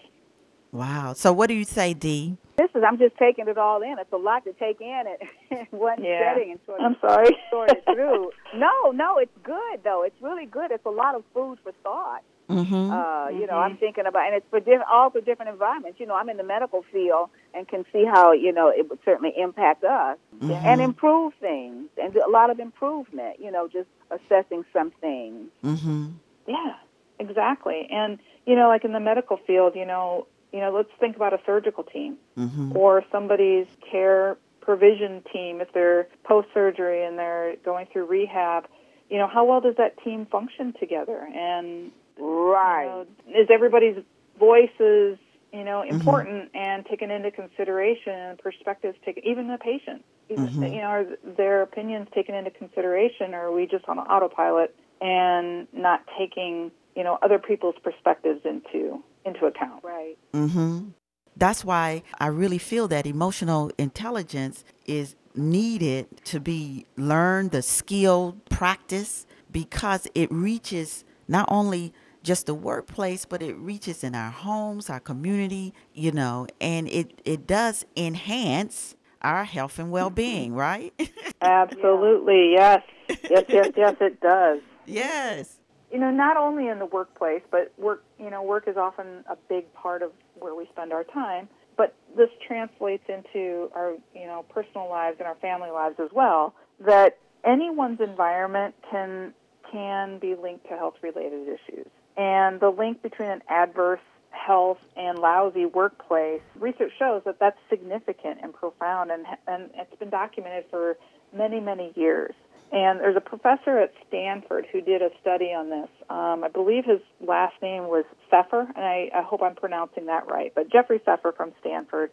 Wow. So what do you say, Dee? This is I'm just taking it all in. It's a lot to take in in one Yeah. setting and sort of I'm sorry. sort it through. No, no, it's good though. It's really good. It's a lot of food for thought. Mm-hmm. Uh, you know, I'm thinking about, and it's for diff- all for different environments. You know, I'm in the medical field and can see how you know it would certainly impact us and improve things, and do a lot of improvement. You know, just assessing some things. Mm-hmm. Yeah, exactly. And you know, like in the medical field, you know, you know, let's think about a surgical team Mm-hmm. or somebody's care provision team if they're post surgery and they're going through rehab. You know, how well does that team function together? And Right. you know, is everybody's voices you know important and taken into consideration and perspectives taken even the patient even, you know are their opinions taken into consideration or are we just on autopilot and not taking you know other people's perspectives into into account Right. Mm-hmm. That's why I really feel that emotional intelligence is needed to be learned, the skill, practice, because it reaches not only just the workplace, but it reaches in our homes, our community, you know, and it, it does enhance our health and well being, right? absolutely yes yes yes yes it does yes. you know, not only in the workplace, but work, you know, work is often a big part of where we spend our time. But this translates into our, you know, personal lives and our family lives as well. That anyone's environment can can be linked to health-related issues, and the link between an adverse health and lousy workplace, research shows that that's significant and profound, and and it's been documented for many many years. And there's a professor at Stanford who did a study on this. Um, I believe his last name was Pfeffer, and I, I hope I'm pronouncing that right. But Jeffrey Pfeffer from Stanford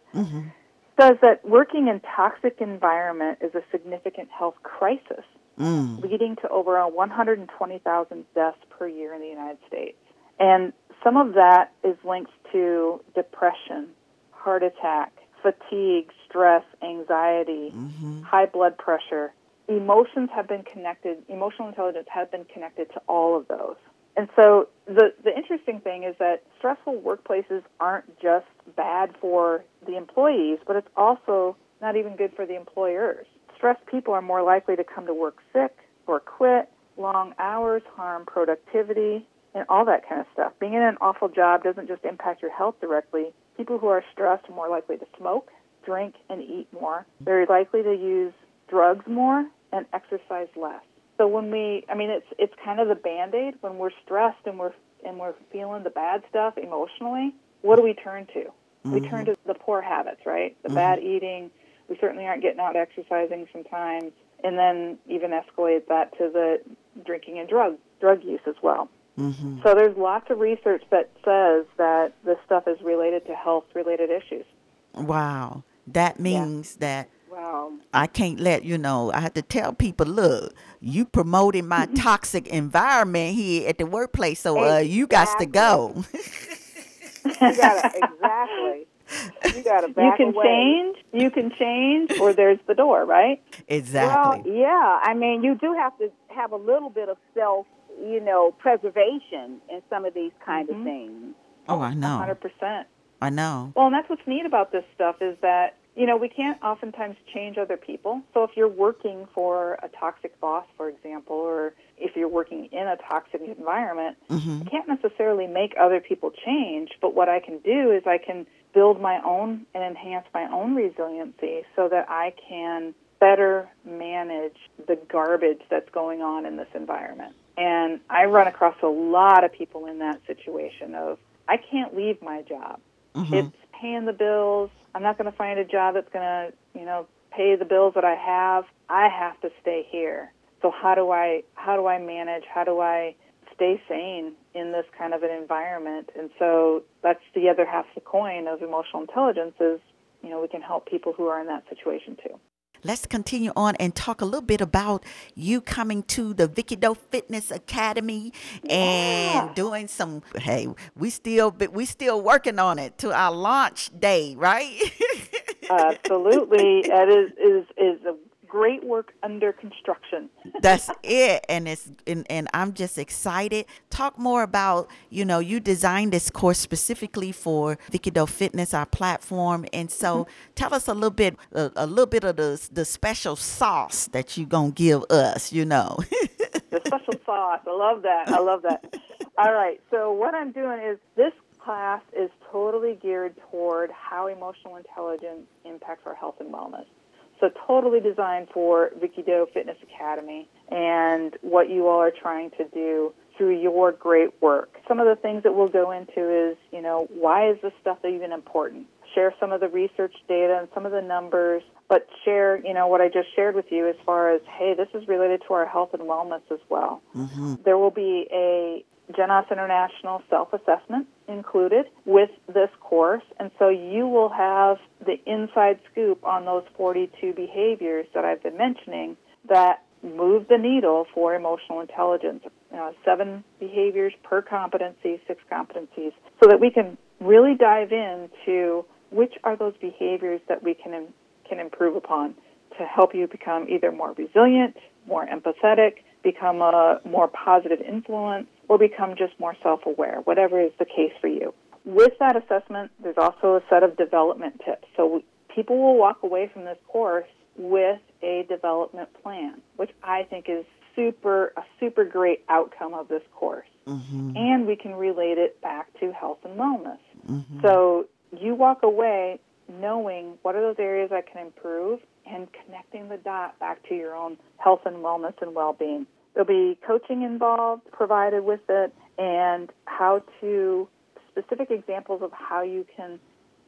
says that working in toxic environment is a significant health crisis Mm. leading to over 120,000 deaths per year in the United States. And some of that is linked to depression, heart attack, fatigue, stress, anxiety, high blood pressure. Emotions have been connected, emotional intelligence has been connected to all of those. And so the, the interesting thing is that stressful workplaces aren't just bad for the employees, but it's also not even good for the employers. Stressed people are more likely to come to work sick or quit. Long hours harm productivity and all that kind of stuff. Being in an awful job doesn't just impact your health directly. People who are stressed are more likely to smoke, drink, and eat more. They're likely to use drugs more and exercise less. So when we, I mean, it's it's kind of the band aid when we're stressed and we're and we're feeling the bad stuff emotionally. What do we turn to? We turn mm-hmm. to the poor habits, right? The mm-hmm. bad eating. We certainly aren't getting out exercising sometimes, and then even escalate that to the drinking and drug drug use as well. Mm-hmm. So there's lots of research that says that this stuff is related to health related issues. Wow. That means that Wow. I can't let you know. I have to tell people, look, you promoting my toxic environment here at the workplace, so uh, you got to go. You gotta exactly. You gotta You can away. change, you can change, or there's the door, right? exactly. Well, yeah. I mean, you do have to have a little bit of self, you know, preservation in some of these kind of things. oh, I know. 100%. I know. Well, and that's what's neat about this stuff is that, you know, we can't oftentimes change other people. So if you're working for a toxic boss, for example, or if you're working in a toxic environment, mm-hmm. I can't necessarily make other people change, but what I can do is I can build my own and enhance my own resiliency so that I can better manage the garbage that's going on in this environment. And I run across a lot of people in that situation of I can't leave my job. Mm-hmm. It's paying the bills. I'm not going to find a job that's going to, you know, pay the bills that I have. I have to stay here. So how do I how do I manage? How do I stay sane in this kind of an environment? And so that's the other half of the coin of emotional intelligence is, you know, we can help people who are in that situation too. Let's continue on and talk a little bit about you coming to the Vicky Doe Fitness Academy and doing some. Hey, we still but we still working on it to our launch day, right? Absolutely. that is is is a great work under construction. That's it, and it's and, and I'm just excited. Talk more about you know you designed this course specifically for Vicky Doe Fitness, our platform, and so mm-hmm. tell us a little bit a, a little bit of the the special sauce that you're gonna give us. You know. the special sauce. I love that. I love that. All right. So what I'm doing is this class is totally geared toward how emotional intelligence impacts our health and wellness. So totally designed for Vicky Doe Fitness Academy and what you all are trying to do through your great work. Some of the things that we'll go into is, you know, why is this stuff even important? Share some of the research data and some of the numbers, but share, you know, what I just shared with you as far as, hey, this is related to our health and wellness as well. Mm-hmm. There will be a Genos International self-assessment included with this course, and so you will have the inside scoop on those 42 behaviors that I've been mentioning that move the needle for emotional intelligence. Know, seven behaviors per competency, six competencies, so that we can really dive into which are those behaviors that we can can improve upon to help you become either more resilient, more empathetic, become a more positive influence, or become just more self-aware, whatever is the case for you. With that assessment, there's also a set of development tips. So people will walk away from this course with a development plan, which I think is super a super great outcome of this course. Mm-hmm. And we can relate it back to health and wellness. Mm-hmm. So you walk away knowing what are those areas I can improve and connecting the dot back to your own health and wellness and well-being. There'll be coaching involved provided with it and how to specific examples of how you can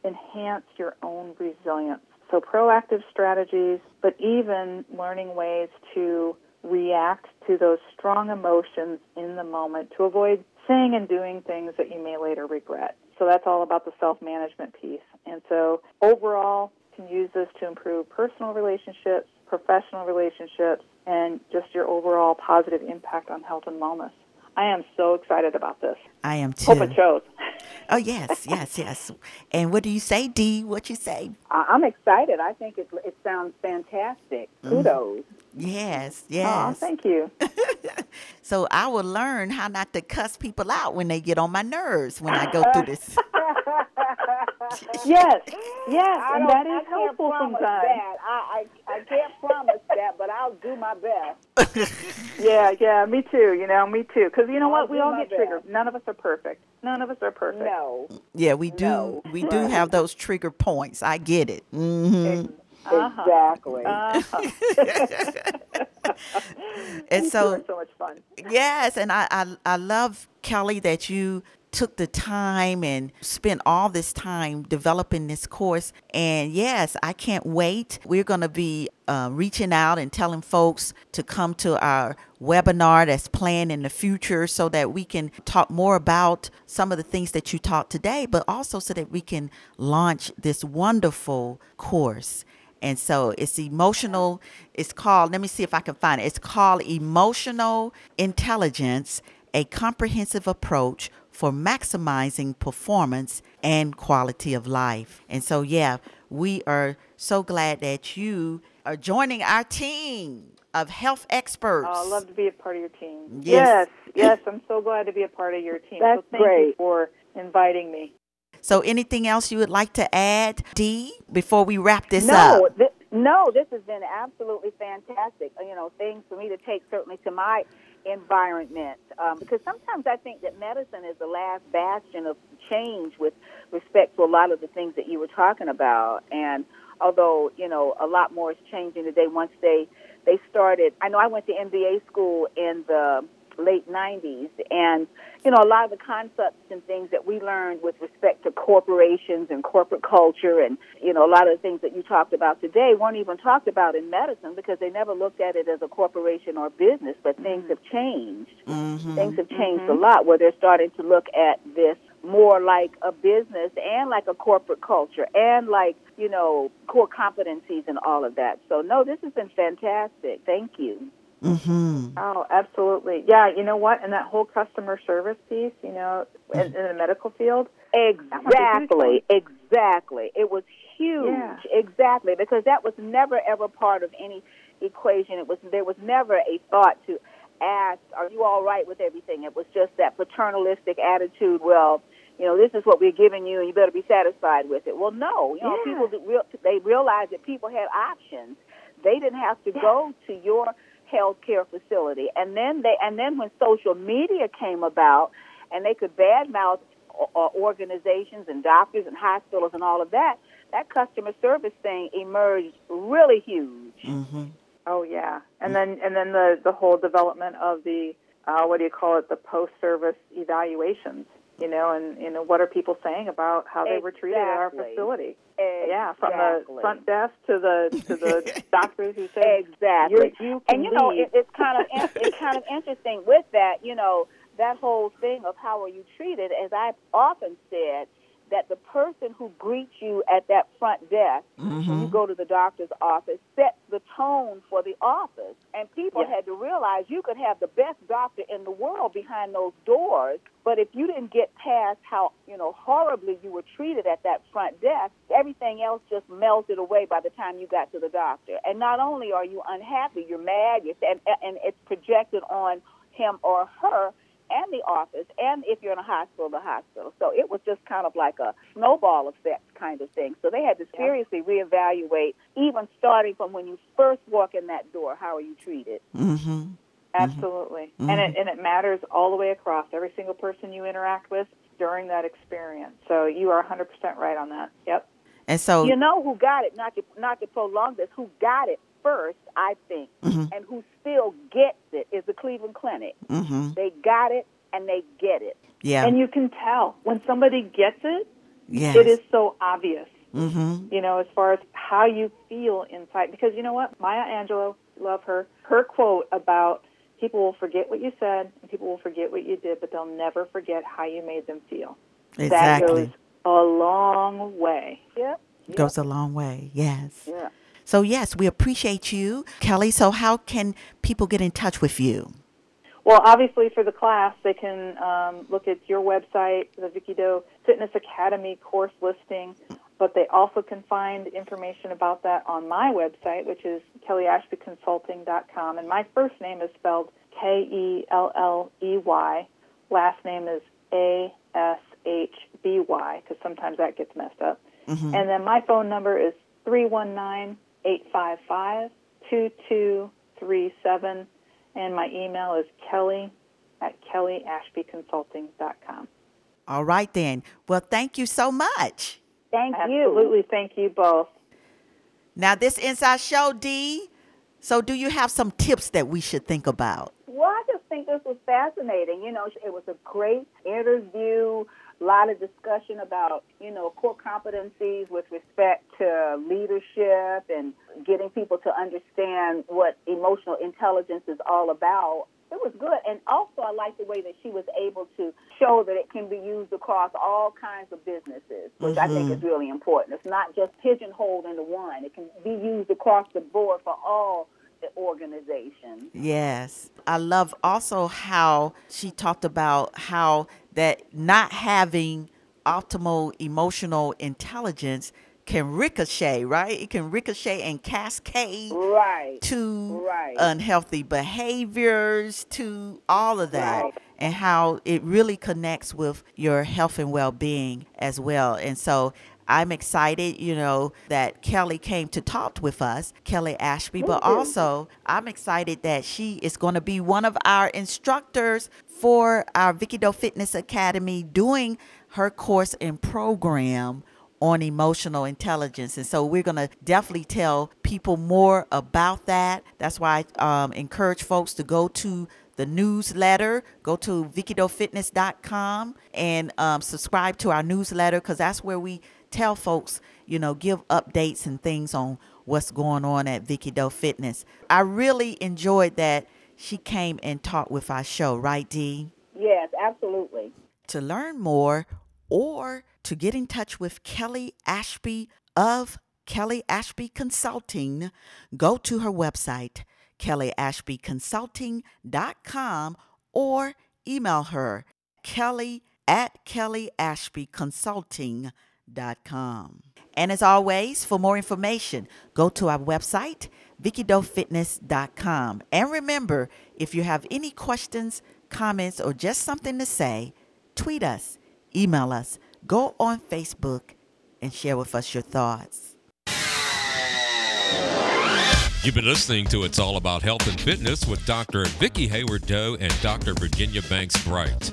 enhance your own resilience. So proactive strategies, but even learning ways to react to those strong emotions in the moment to avoid saying and doing things that you may later regret. So that's all about the self-management piece. And so overall, you can use this to improve personal relationships, professional relationships, and just your overall positive impact on health and wellness. I am so excited about this. I am too. Hope it shows. Oh yes, yes, yes. And what do you say, Dee? What you say? I- I'm excited. I think it, it sounds fantastic. Mm. Kudos. Yes, Oh, yes. thank you. So I will learn how not to cuss people out when they get on my nerves when I go through this. yes, yes, I and don't, I helpful sometimes. that. I, I, I can't promise that, but I'll do my best. Yeah, yeah, me too. You know, me too. Because you know I'll what? We all my get triggered. None of us are perfect. None of us are perfect. No. Yeah, we do. No. We do have those trigger points. I get it. hmm Uh-huh. Exactly. Uh-huh. And so so much fun. Yes, and I, I I love Kelly that you took the time and spent all this time developing this course. And yes, I can't wait. We're going to be uh, reaching out and telling folks to come to our webinar that's planned in the future so that we can talk more about some of the things that you taught today, but also so that we can launch this wonderful course. And so it's emotional. It's called, let me see if I can find it. It's called Emotional Intelligence, a comprehensive approach for maximizing performance and quality of life. And so, yeah, we are so glad that you are joining our team of health experts. Oh, I love to be a part of your team. Yes. yes, yes, I'm so glad to be a part of your team. That's so thank you great. for inviting me. So, anything else you would like to add, Dee, before we wrap this no, up? thi- no, this has been absolutely fantastic. You know, things for me to take certainly to my environment um, because sometimes I think that medicine is the last bastion of change with respect to a lot of the things that you were talking about. And although you know a lot more is changing today, once they they started, I know I went to MBA school in the late 90s and you know a lot of the concepts and things that we learned with respect to corporations and corporate culture and you know a lot of the things that you talked about today weren't even talked about in medicine because they never looked at it as a corporation or business but things have changed. Mm-hmm. things have changed a lot where they're starting to look at this more like a business and like a corporate culture and like you know core competencies and all of that. So no this has been fantastic. Thank you Mm-hmm. Oh, absolutely. Yeah, you know what? And that whole customer service piece, you know, in, in the medical field, Exactly, exactly. It was huge. Yeah. Exactly, because that was never ever part of any equation. It was there was never a thought to ask, "Are you all right with everything?" It was just that paternalistic attitude. Well, you know, this is what we're giving you, and you better be satisfied with it. Well, no, you know, Yeah. people they realized that people had options. They didn't have to go to your healthcare facility, and then they and then when social media came about, and they could badmouth o- o- organizations and doctors and hospitals and all of that, that customer service thing emerged really huge. Mm-hmm. Oh yeah, and then and then the the whole development of the uh, what do you call it? The post service evaluations. You know, and you know what are people saying about how they were treated at our Exactly. Yeah, from the front desk to the to the doctors who said Exactly. You and you know, it, it's kind of in- it's kind of interesting with that. You know, that whole thing of how are you treated, as I've often said, that the person who greets you at that front desk when you mm-hmm. go to the doctor's office sets the tone for the office. And people Yes. had to realize you could have the best doctor in the world behind those doors, but if you didn't get past how, you know, horribly you were treated at that front desk, everything else just melted away by the time you got to the doctor. And not only are you unhappy, you're mad, you're, and, and it's projected on him or her and the office, and if you're in a hospital, the hospital. So it was just kind of like a snowball effect kind of thing. So they had to seriously reevaluate, even starting from when you first walk in that door, how are you treated? Mm-hmm. Absolutely. And it and it matters all the way across every single person you interact with during that experience. So you are 100% right on that. Yep. And so, You know who got it? Not to not to prolong this. Who got it first? I think, and who still gets it is the Cleveland Clinic. mm-hmm. They got it and they get it. yeah, And you can tell when somebody gets it, yes. it is so obvious. Mm-hmm. You know, as far as how you feel inside because you know what? Maya Angelou, love her. Her quote about people will forget what you said and people will forget what you did, but they'll never forget how you made them feel. Exactly. That goes a long way. Yep. Goes a long way. Yes. Yeah. So, yes, we appreciate you, Kelley. So, how can people get in touch with you? Well, obviously, for the class, they can um, look at your website, the Vicky Doe Fitness Academy course listing, but they also can find information about that on my website, which is kelleyashbyconsulting.com. And my first name is spelled K E L L E Y. Last name is A S H B Y, because sometimes that gets messed up. Mm-hmm. And then my phone number is 319 855 2237 and my email is kelley at kelleyashbyconsulting.com. All right, then. Well, thank you so much. Thank Absolutely. you. Absolutely. Thank you both. Now, this Inside Show, D. So, do you have some tips that we should think about? Well, I just think this was fascinating. You know, it was a great interview a lot of discussion about, you know, core competencies with respect to leadership and getting people to understand what emotional intelligence is all about. It was good. And also, I like the way that she was able to show that it can be used across all kinds of businesses, which mm-hmm. I think is mm-hmm. really important. It's not just pigeonholed into one, it can be used across the board for all the organization. Yes. I love also how she talked about how that not having optimal emotional intelligence can ricochet, right? It can ricochet and cascade right. to right. unhealthy behaviors, to all of that. Right. And how it really connects with your health and well being as well. And so I'm excited, you know, that Kelley came to talk with us, Kelley Ashby, but also I'm excited that she is going to be one of our instructors for our Vicky Doe Fitness Academy doing her course and program on emotional intelligence. And so we're going to definitely tell people more about that. That's why I um, encourage folks to go to the newsletter. Go to VickyDoeFitness.com and um, subscribe to our newsletter because that's where we tell folks, you know, give updates and things on what's going on at Vicky Doe Fitness. I really enjoyed that she came and talked with our show, right, Dee? Yes, absolutely. To learn more or to get in touch with Kelley Ashby of Kelley Ashby Consulting, go to her website, kelleyashbyconsulting.com, or email her, kelley at kelleyashbyconsulting.com vickydoefitness.com. And as always, for more information, go to our website, vickydoefitness.com. And remember, if you have any questions, comments, or just something to say, tweet us, email us, go on Facebook, and share with us your thoughts. You've been listening to It's All About Health and Fitness with Dr. Vicky Haywood Doe and Dr. Virginia Banks Bright.